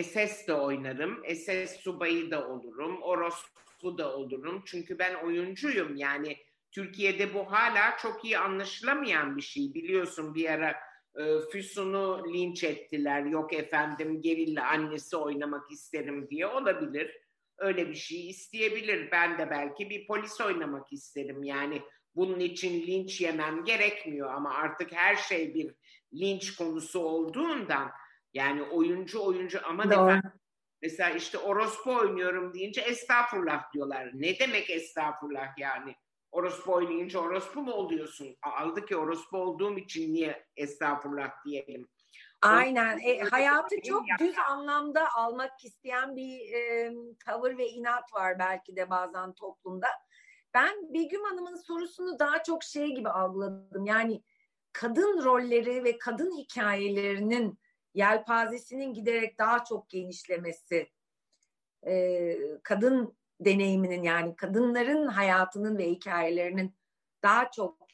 SS de oynarım, SS subayı da olurum, orospu da olurum. Çünkü ben oyuncuyum yani Türkiye'de bu hala çok iyi anlaşılamayan bir şey. Biliyorsun bir ara e, Füsun'u linç ettiler. Yok efendim gerilla annesi oynamak isterim diye olabilir. Öyle bir şey isteyebilir. Ben de belki bir polis oynamak isterim. Yani bunun için linç yemem gerekmiyor ama artık her şey bir linç konusu olduğundan yani oyuncu oyuncu ama efendim mesela işte orospu oynuyorum deyince estağfurullah diyorlar. Ne demek estağfurullah yani? Orospu oynayınca orospu mu oluyorsun? Aldı ki orospu olduğum için niye estağfurullah diyelim? Aynen. E, hayatı Benim çok düz anlamda almak isteyen bir e, tavır ve inat var belki de bazen toplumda. Ben Begüm Hanım'ın sorusunu daha çok şey gibi algıladım. Yani kadın rolleri ve kadın hikayelerinin yelpazesinin giderek daha çok genişlemesi. E, kadın deneyiminin yani kadınların hayatının ve hikayelerinin daha çok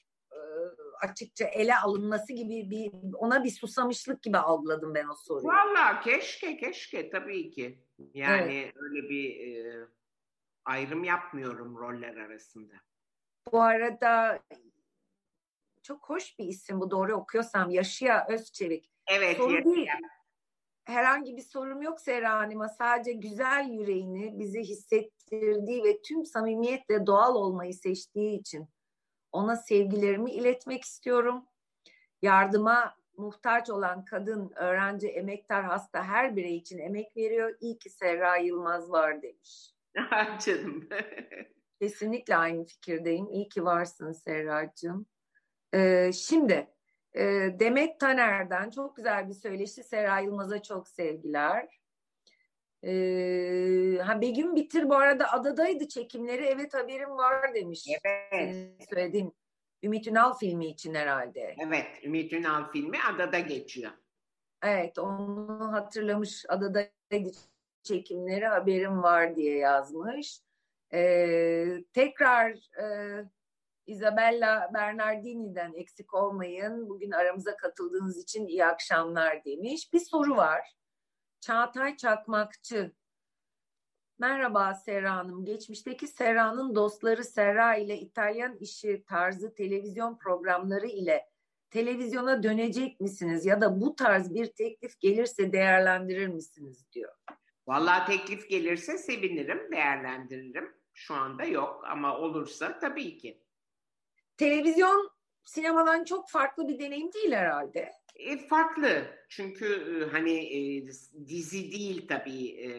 e, açıkça ele alınması gibi bir ona bir susamışlık gibi algıladım ben o soruyu. Vallahi keşke keşke tabii ki. Yani öyle bir e, ayrım yapmıyorum roller arasında. Bu arada çok hoş bir isim bu doğru okuyorsam Yaşıya Özçevik. Evet. Soru ya- değil. Herhangi bir sorum yok Serra Hanım'a. Sadece güzel yüreğini bize hissettirdiği ve tüm samimiyetle doğal olmayı seçtiği için ona sevgilerimi iletmek istiyorum. Yardıma muhtaç olan kadın, öğrenci, emektar, hasta her birey için emek veriyor. İyi ki Serra Yılmaz var demiş. Canım. Kesinlikle aynı fikirdeyim. İyi ki varsın Serracığım. Ee, şimdi e, Demet Taner'den çok güzel bir söyleşi. Serra Yılmaz'a çok sevgiler. Ee, ha Begüm Bitir bu arada adadaydı çekimleri. Evet haberim var demiş. evet. Söylediğin Ümit Ünal filmi için herhalde. Evet. Ümit Ünal filmi adada geçiyor. Evet onu hatırlamış. Adadaydı çekimleri haberim var diye yazmış. Ee, tekrar e, Isabella Bernardini'den eksik olmayın. Bugün aramıza katıldığınız için iyi akşamlar demiş. Bir soru var. Çağatay Çakmakçı. Merhaba Serra Hanım. Geçmişteki Serra'nın dostları Serra ile İtalyan işi tarzı televizyon programları ile televizyona dönecek misiniz? Ya da bu tarz bir teklif gelirse değerlendirir misiniz diyor. Vallahi teklif gelirse sevinirim, değerlendiririm. Şu anda yok ama olursa tabii ki. Televizyon sinemadan çok farklı bir deneyim değil herhalde. E, farklı çünkü e, hani e, dizi değil tabii e,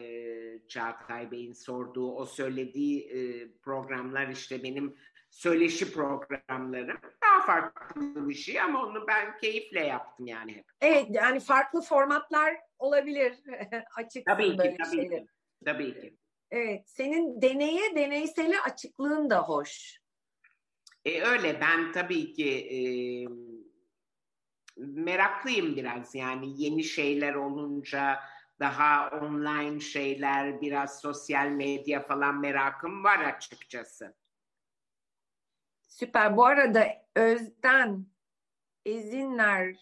Çağatay Bey'in sorduğu o söylediği e, programlar işte benim söyleşi programlarım daha farklı bir şey ama onu ben keyifle yaptım yani hep. Evet yani farklı formatlar olabilir. Açık Tabii ki tabii şeyler. ki. Tabii ki. Evet senin deneye deneysele açıklığın da hoş. E, öyle ben tabii ki e, meraklıyım biraz yani yeni şeyler olunca daha online şeyler biraz sosyal medya falan merakım var açıkçası. Süper. Bu arada Özden Ezinler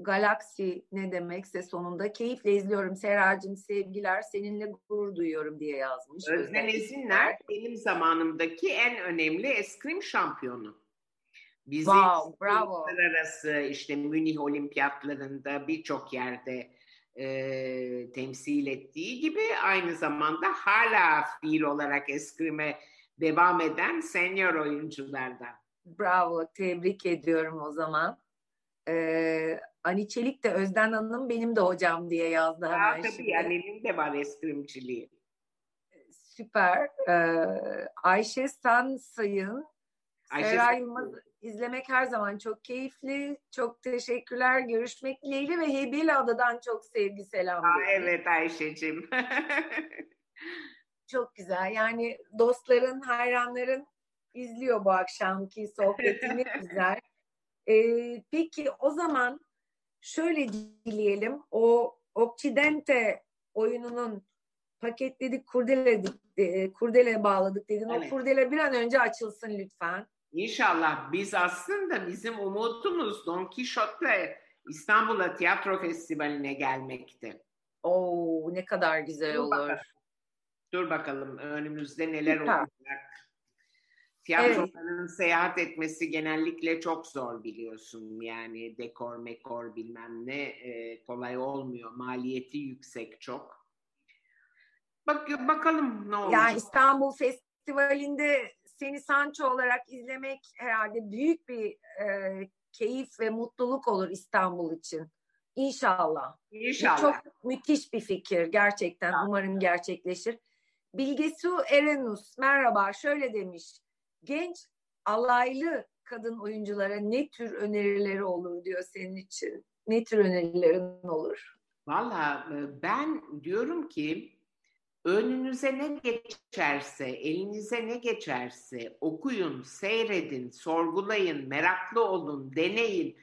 Galaksi ne demekse sonunda keyifle izliyorum. Seracığım sevgiler seninle gurur duyuyorum diye yazmış. Özden Ezinler benim zamanımdaki en önemli eskrim şampiyonu. Bizi Wow, bravo. uluslararası işte Münih olimpiyatlarında birçok yerde e, temsil ettiği gibi aynı zamanda hala fiil olarak eskrime devam eden senior oyunculardan. Bravo. Tebrik ediyorum o zaman. Ee, Ani Çelik de Özden Hanım benim de hocam diye yazdı hemen Aa, tabii şimdi. yani benim de var eskrimciliği. Süper. Ee, Ayşe San Sayın. Ayşe Seray Yılmaz izlemek her zaman çok keyifli. Çok teşekkürler. Görüşmek dileğiyle ve Hebeli Ada'dan çok sevgi selam. Aa, evet Ayşe'cim. Çok güzel. Yani dostların, hayranların izliyor bu akşamki sohbetini güzel. Ee, peki o zaman şöyle dileyelim. O Occidente oyununun paketledik, kurdeledik, e, kurdele bağladık dedin. Evet. O kurdele bir an önce açılsın lütfen. İnşallah biz aslında bizim umudumuz Don Quixote İstanbul'a tiyatro festivaline gelmekti. Oo ne kadar güzel Dur olur. bakalım. Dur bakalım önümüzde neler Süper. olacak. Tiyatroların seyahat etmesi genellikle çok zor biliyorsun. Yani dekor mekor bilmem ne e, kolay olmuyor. Maliyeti yüksek çok. Bak bakalım ne olacak. Yani İstanbul Festivali'nde seni Sancho olarak izlemek herhalde büyük bir e, keyif ve mutluluk olur İstanbul için. İnşallah. Bu İnşallah. çok müthiş bir fikir gerçekten. Umarım gerçekleşir. Bilgesu Erenus merhaba şöyle demiş. Genç alaylı kadın oyunculara ne tür önerileri olur diyor senin için. Ne tür önerilerin olur? Valla e, ben diyorum ki önünüze ne geçerse, elinize ne geçerse okuyun, seyredin, sorgulayın, meraklı olun, deneyin.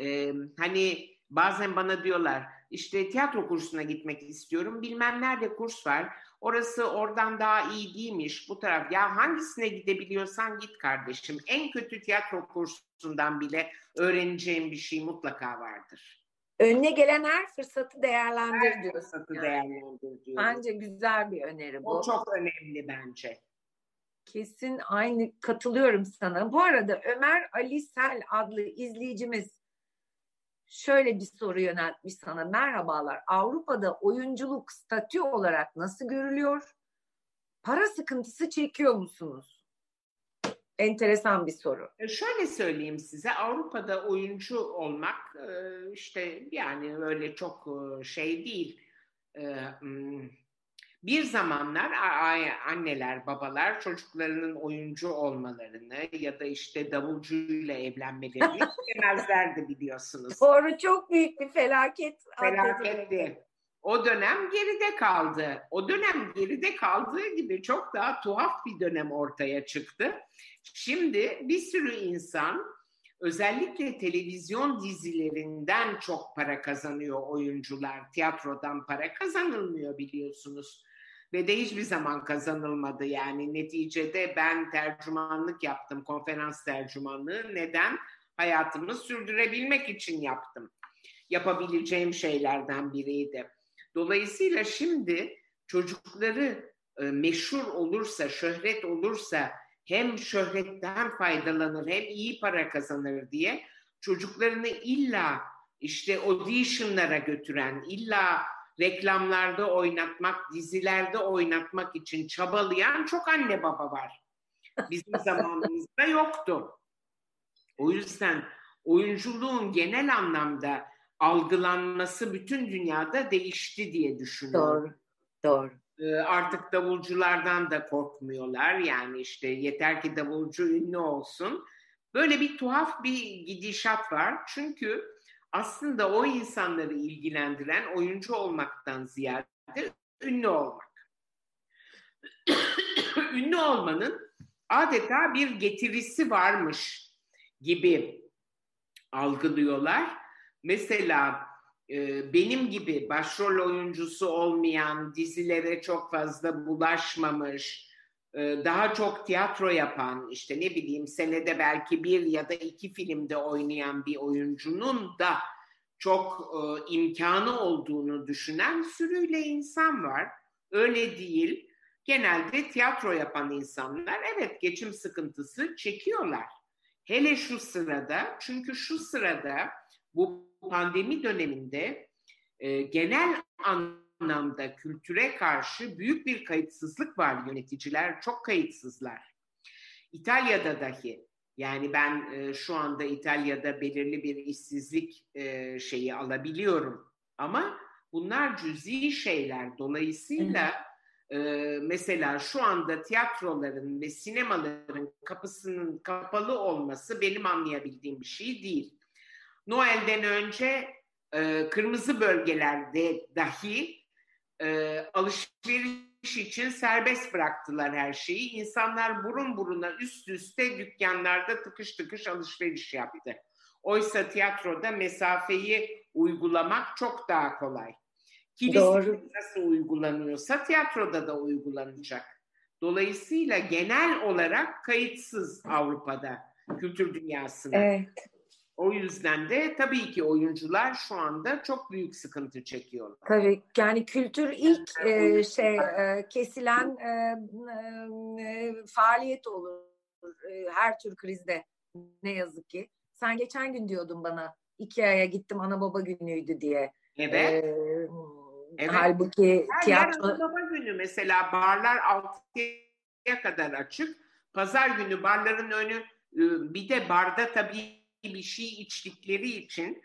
Ee, hani bazen bana diyorlar işte tiyatro kursuna gitmek istiyorum, bilmem nerede kurs var. Orası oradan daha iyi değilmiş bu taraf. Ya hangisine gidebiliyorsan git kardeşim. En kötü tiyatro kursundan bile öğreneceğim bir şey mutlaka vardır. Önüne gelen her fırsatı değerlendir Her diyorsun. fırsatı yani. değerlendir diyorum. Bence güzel bir öneri bu. O çok önemli bence. Kesin aynı katılıyorum sana. Bu arada Ömer Ali Sel adlı izleyicimiz şöyle bir soru yöneltmiş sana. Merhabalar. Avrupa'da oyunculuk statü olarak nasıl görülüyor? Para sıkıntısı çekiyor musunuz? Enteresan bir soru. E, Şöyle söyleyeyim size Avrupa'da oyuncu olmak e, işte yani öyle çok e, şey değil. Bir zamanlar anneler, babalar çocuklarının oyuncu olmalarını ya da işte davulcuyla evlenmelerini istemezlerdi biliyorsunuz. Doğru çok büyük bir felaket. Felaketti. O dönem geride kaldı. O dönem geride kaldığı gibi çok daha tuhaf bir dönem ortaya çıktı. Şimdi bir sürü insan özellikle televizyon dizilerinden çok para kazanıyor oyuncular. Tiyatrodan para kazanılmıyor biliyorsunuz. Ve de hiçbir zaman kazanılmadı yani neticede ben tercümanlık yaptım, konferans tercümanlığı. Neden? Hayatımı sürdürebilmek için yaptım. Yapabileceğim şeylerden biriydi. Dolayısıyla şimdi çocukları e, meşhur olursa, şöhret olursa hem şöhretten faydalanır hem iyi para kazanır diye çocuklarını illa işte auditionlara götüren, illa reklamlarda oynatmak, dizilerde oynatmak için çabalayan çok anne baba var. Bizim zamanımızda yoktu. O yüzden oyunculuğun genel anlamda algılanması bütün dünyada değişti diye düşünüyorum. Doğru. Doğru. Ee, Artık davulculardan da korkmuyorlar. Yani işte yeter ki davulcu ünlü olsun. Böyle bir tuhaf bir gidişat var. Çünkü aslında o insanları ilgilendiren oyuncu olmaktan ziyade ünlü olmak. ünlü olmanın adeta bir getirisi varmış gibi algılıyorlar. Mesela e, benim gibi başrol oyuncusu olmayan, dizilere çok fazla bulaşmamış, daha çok tiyatro yapan, işte ne bileyim senede belki bir ya da iki filmde oynayan bir oyuncunun da çok e, imkanı olduğunu düşünen sürüyle insan var. Öyle değil. Genelde tiyatro yapan insanlar evet geçim sıkıntısı çekiyorlar. Hele şu sırada çünkü şu sırada bu pandemi döneminde e, genel anlamda kültüre karşı büyük bir kayıtsızlık var yöneticiler çok kayıtsızlar. İtalya'da dahi Yani ben e, şu anda İtalya'da belirli bir işsizlik e, şeyi alabiliyorum. Ama bunlar cüzi şeyler. Dolayısıyla e, mesela şu anda tiyatroların ve sinemaların kapısının kapalı olması benim anlayabildiğim bir şey değil. Noel'den önce e, kırmızı bölgelerde dahi e, alışveriş için serbest bıraktılar her şeyi. İnsanlar burun buruna üst üste dükkanlarda tıkış tıkış alışveriş yaptı. Oysa tiyatroda mesafeyi uygulamak çok daha kolay. Kilise nasıl uygulanıyorsa tiyatroda da uygulanacak. Dolayısıyla genel olarak kayıtsız Avrupa'da kültür dünyasına. Evet. O yüzden de tabii ki oyuncular şu anda çok büyük sıkıntı çekiyorlar. Tabii yani kültür ilk e, şey e, kesilen e, e, faaliyet olur e, her tür krizde ne yazık ki. Sen geçen gün diyordun bana iki aya gittim ana baba günüydü diye. Evet. E, evet. Halbuki her tiyatro... Her baba günü mesela barlar 6'ya kadar açık. Pazar günü barların önü e, bir de barda tabii bir şey içtikleri için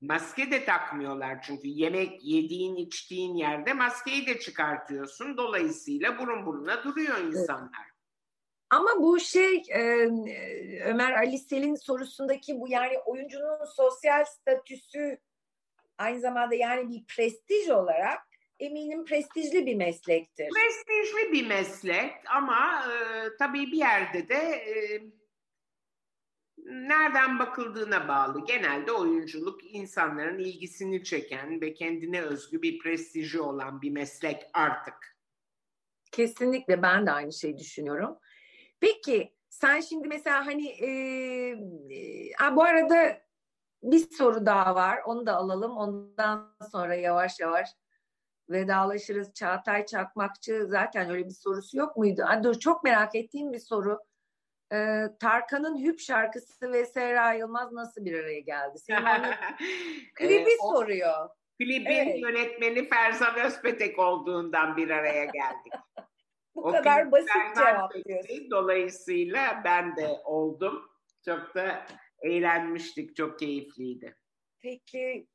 maske de takmıyorlar çünkü yemek yediğin içtiğin yerde maskeyi de çıkartıyorsun. Dolayısıyla burun buruna duruyor insanlar. Ama bu şey e, Ömer Ali Selin sorusundaki bu yani oyuncunun sosyal statüsü aynı zamanda yani bir prestij olarak eminim prestijli bir meslektir. Prestijli bir meslek ama e, tabii bir yerde de e, nereden bakıldığına bağlı. Genelde oyunculuk insanların ilgisini çeken ve kendine özgü bir prestiji olan bir meslek artık. Kesinlikle ben de aynı şeyi düşünüyorum. Peki sen şimdi mesela hani e, e, bu arada bir soru daha var. Onu da alalım. Ondan sonra yavaş yavaş vedalaşırız. Çağatay Çakmakçı zaten öyle bir sorusu yok muydu? Dur, çok merak ettiğim bir soru e, Tarkan'ın Hüp şarkısı ve Serra Yılmaz nasıl bir araya geldi? Klibi ee, soruyor. Klibin evet. yönetmeni Ferzan Özpetek olduğundan bir araya geldik. Bu o kadar basit cevap diyorsun. Dolayısıyla ben de oldum. Çok da eğlenmiştik, çok keyifliydi. Peki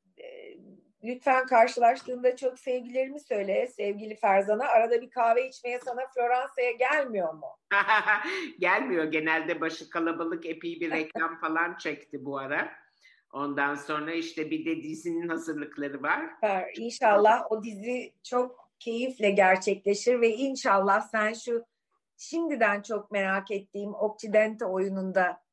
Lütfen karşılaştığında çok sevgilerimi söyle sevgili Ferzan'a. Arada bir kahve içmeye sana Floransa'ya gelmiyor mu? Gelmiyor. Genelde başı kalabalık epey bir reklam falan çekti bu ara. Ondan sonra işte bir de dizinin hazırlıkları var. Süper. İnşallah o dizi çok keyifle gerçekleşir ve inşallah sen şu şimdiden çok merak ettiğim Occidente oyununda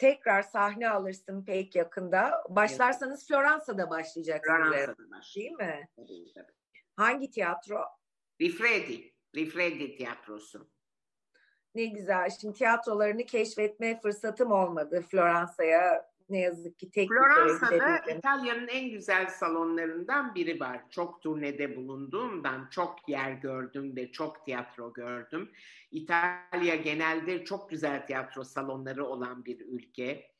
tekrar sahne alırsın pek yakında. Başlarsanız Floransa'da başlayacaksınız. Floransa'da. Değil mi? Tabii, tabii. Hangi tiyatro? Rifredi. Rifredi tiyatrosu. Ne güzel. Şimdi tiyatrolarını keşfetme fırsatım olmadı Floransa'ya ne yazık ki tek Floransa'da İtalya'nın en güzel salonlarından biri var. Çok turnede bulunduğumdan çok yer gördüm ve çok tiyatro gördüm. İtalya genelde çok güzel tiyatro salonları olan bir ülke.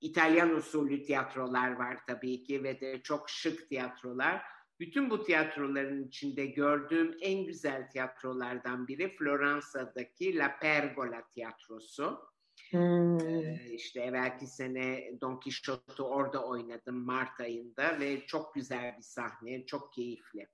İtalyan usulü tiyatrolar var tabii ki ve de çok şık tiyatrolar. Bütün bu tiyatroların içinde gördüğüm en güzel tiyatrolardan biri Floransa'daki La Pergola tiyatrosu. Hmm. Ee, işte evvelki sene Don Quixote'u orada oynadım Mart ayında ve çok güzel bir sahne, çok keyifli.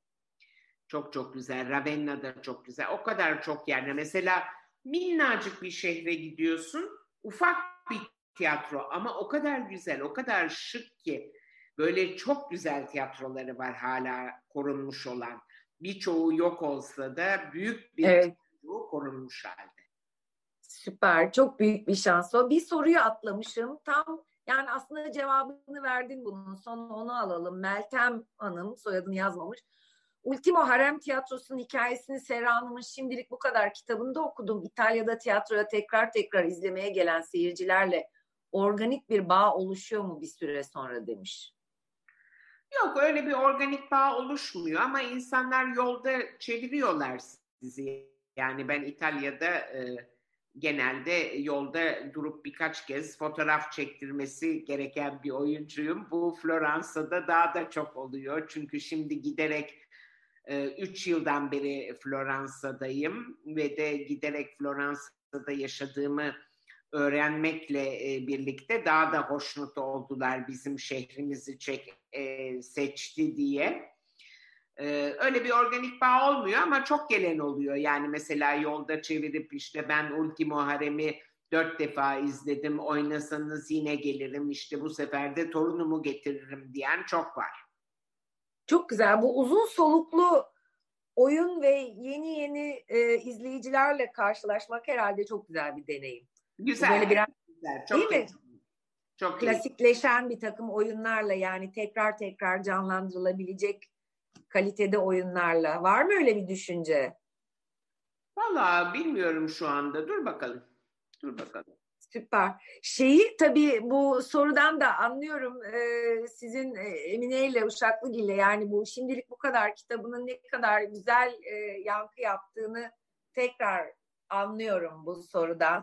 Çok çok güzel. Ravenna da çok güzel. O kadar çok yerde. Mesela minnacık bir şehre gidiyorsun. Ufak bir tiyatro ama o kadar güzel, o kadar şık ki böyle çok güzel tiyatroları var hala korunmuş olan. Birçoğu yok olsa da büyük bir evet. korunmuş halde. Süper. Çok büyük bir şans o. Bir soruyu atlamışım. Tam yani aslında cevabını verdin bunun. Sonra onu alalım. Meltem Hanım soyadını yazmamış. Ultimo Harem Tiyatrosu'nun hikayesini Serra Hanım'ın şimdilik bu kadar kitabında okudum. İtalya'da tiyatroya tekrar tekrar izlemeye gelen seyircilerle organik bir bağ oluşuyor mu bir süre sonra demiş. Yok öyle bir organik bağ oluşmuyor ama insanlar yolda çeviriyorlar sizi. Yani ben İtalya'da e, genelde yolda durup birkaç kez fotoğraf çektirmesi gereken bir oyuncuyum. Bu Floransa'da daha da çok oluyor. Çünkü şimdi giderek 3 e, yıldan beri Floransa'dayım ve de giderek Floransa'da yaşadığımı öğrenmekle e, birlikte daha da hoşnut oldular bizim şehrimizi çek, e, seçti diye. E, öyle bir organik bağ olmuyor ama çok gelen oluyor. Yani mesela yolda çevirip işte ben Ultimo Harem'i dört defa izledim oynasanız yine gelirim işte bu sefer de torunumu getiririm diyen çok var. Çok güzel. Bu uzun soluklu oyun ve yeni yeni e, izleyicilerle karşılaşmak herhalde çok güzel bir deneyim. Güzel. Böyle biraz güzel. Çok değil mi? Çok klasikleşen iyi. bir takım oyunlarla yani tekrar tekrar canlandırılabilecek kalitede oyunlarla. Var mı öyle bir düşünce? Valla bilmiyorum şu anda. Dur bakalım. Dur bakalım. Süper. Şeyi tabii bu sorudan da anlıyorum e, sizin e, Emine ile Uşaklıgil ile yani bu şimdilik bu kadar kitabının ne kadar güzel e, yankı yaptığını tekrar anlıyorum bu sorudan.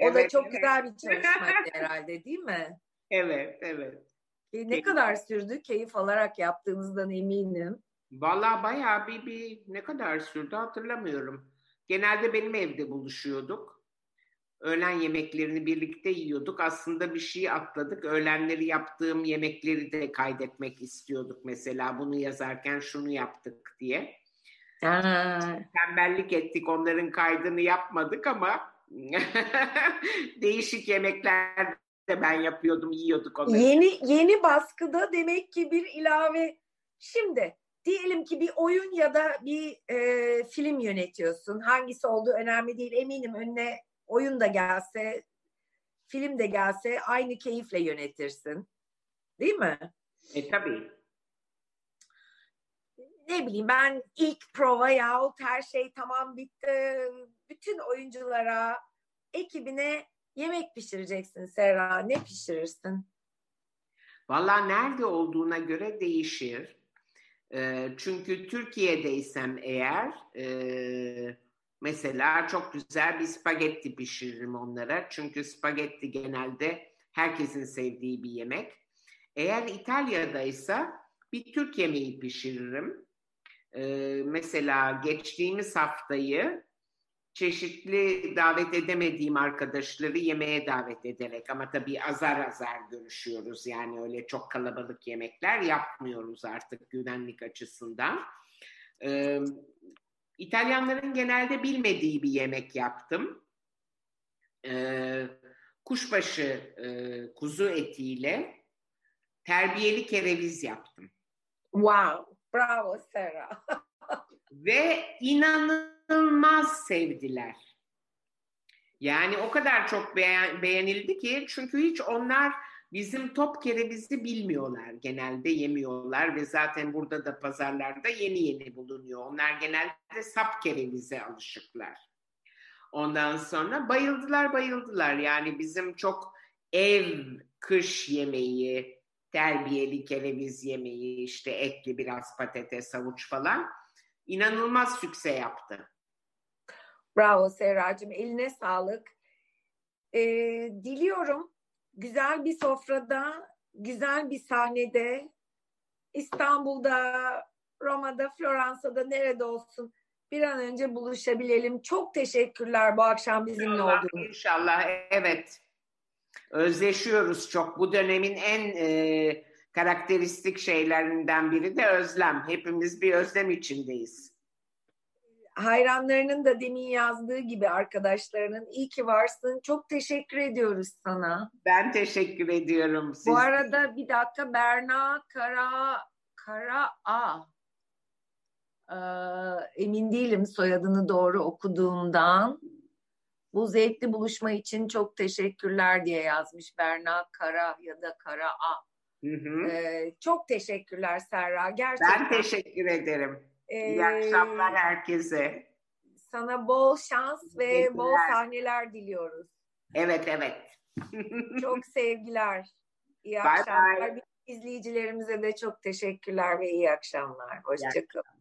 O evet, da çok evet. güzel bir çalışmaydı herhalde değil mi? Evet, evet. E, ne Keyif. kadar sürdü? Keyif alarak yaptığınızdan eminim. Valla bayağı bir, bir ne kadar sürdü hatırlamıyorum. Genelde benim evde buluşuyorduk. Öğlen yemeklerini birlikte yiyorduk. Aslında bir şey atladık. Öğlenleri yaptığım yemekleri de kaydetmek istiyorduk mesela. Bunu yazarken şunu yaptık diye. Aa. Tembellik ettik. Onların kaydını yapmadık ama değişik yemekler de ben yapıyordum, yiyorduk onları. Yeni yeni baskıda demek ki bir ilave. Şimdi diyelim ki bir oyun ya da bir e, film yönetiyorsun. Hangisi olduğu önemli değil. Eminim önüne oyun da gelse, film de gelse aynı keyifle yönetirsin. Değil mi? E tabii. Ne bileyim ben ilk prova yahut her şey tamam bitti. Bütün oyunculara, ekibine yemek pişireceksin Serra. Ne pişirirsin? Valla nerede olduğuna göre değişir. E, çünkü Türkiye'deysem eğer e, mesela çok güzel bir spagetti pişiririm onlara. Çünkü spagetti genelde herkesin sevdiği bir yemek. Eğer İtalya'daysa bir Türk yemeği pişiririm. E, mesela geçtiğimiz haftayı çeşitli davet edemediğim arkadaşları yemeğe davet ederek ama tabii azar azar görüşüyoruz. Yani öyle çok kalabalık yemekler yapmıyoruz artık güvenlik açısından. Ee, İtalyanların genelde bilmediği bir yemek yaptım. Ee, kuşbaşı e, kuzu etiyle terbiyeli kereviz yaptım. Wow, bravo Sarah. Ve inanın inanılmaz sevdiler. Yani o kadar çok beğen, beğenildi ki çünkü hiç onlar bizim top kerevizi bilmiyorlar. Genelde yemiyorlar ve zaten burada da pazarlarda yeni yeni bulunuyor. Onlar genelde sap kerevize alışıklar. Ondan sonra bayıldılar bayıldılar. Yani bizim çok ev kış yemeği, terbiyeli kereviz yemeği, işte etli biraz patates, havuç falan inanılmaz sükse yaptı. Bravo Serracığım. Eline sağlık. Ee, diliyorum güzel bir sofrada, güzel bir sahnede, İstanbul'da, Roma'da, Floransa'da nerede olsun bir an önce buluşabilelim. Çok teşekkürler bu akşam bizimle olduğunuz. İnşallah evet. Özleşiyoruz çok. Bu dönemin en e, karakteristik şeylerinden biri de özlem. Hepimiz bir özlem içindeyiz hayranlarının da demin yazdığı gibi arkadaşlarının iyi ki varsın. Çok teşekkür ediyoruz sana. Ben teşekkür ediyorum. Siz. Bu arada bir dakika Berna Kara Kara A. Ee, emin değilim soyadını doğru okuduğumdan. Bu zevkli buluşma için çok teşekkürler diye yazmış Berna Kara ya da Kara A. Hı hı. Ee, çok teşekkürler Serra. Gerçekten. Ben teşekkür ederim. İyi akşamlar herkese. Sana bol şans ve bol sahneler diliyoruz. Evet evet. çok sevgiler. İyi bye akşamlar. Bye. İzleyicilerimize de çok teşekkürler ve iyi akşamlar. Hoşçakalın.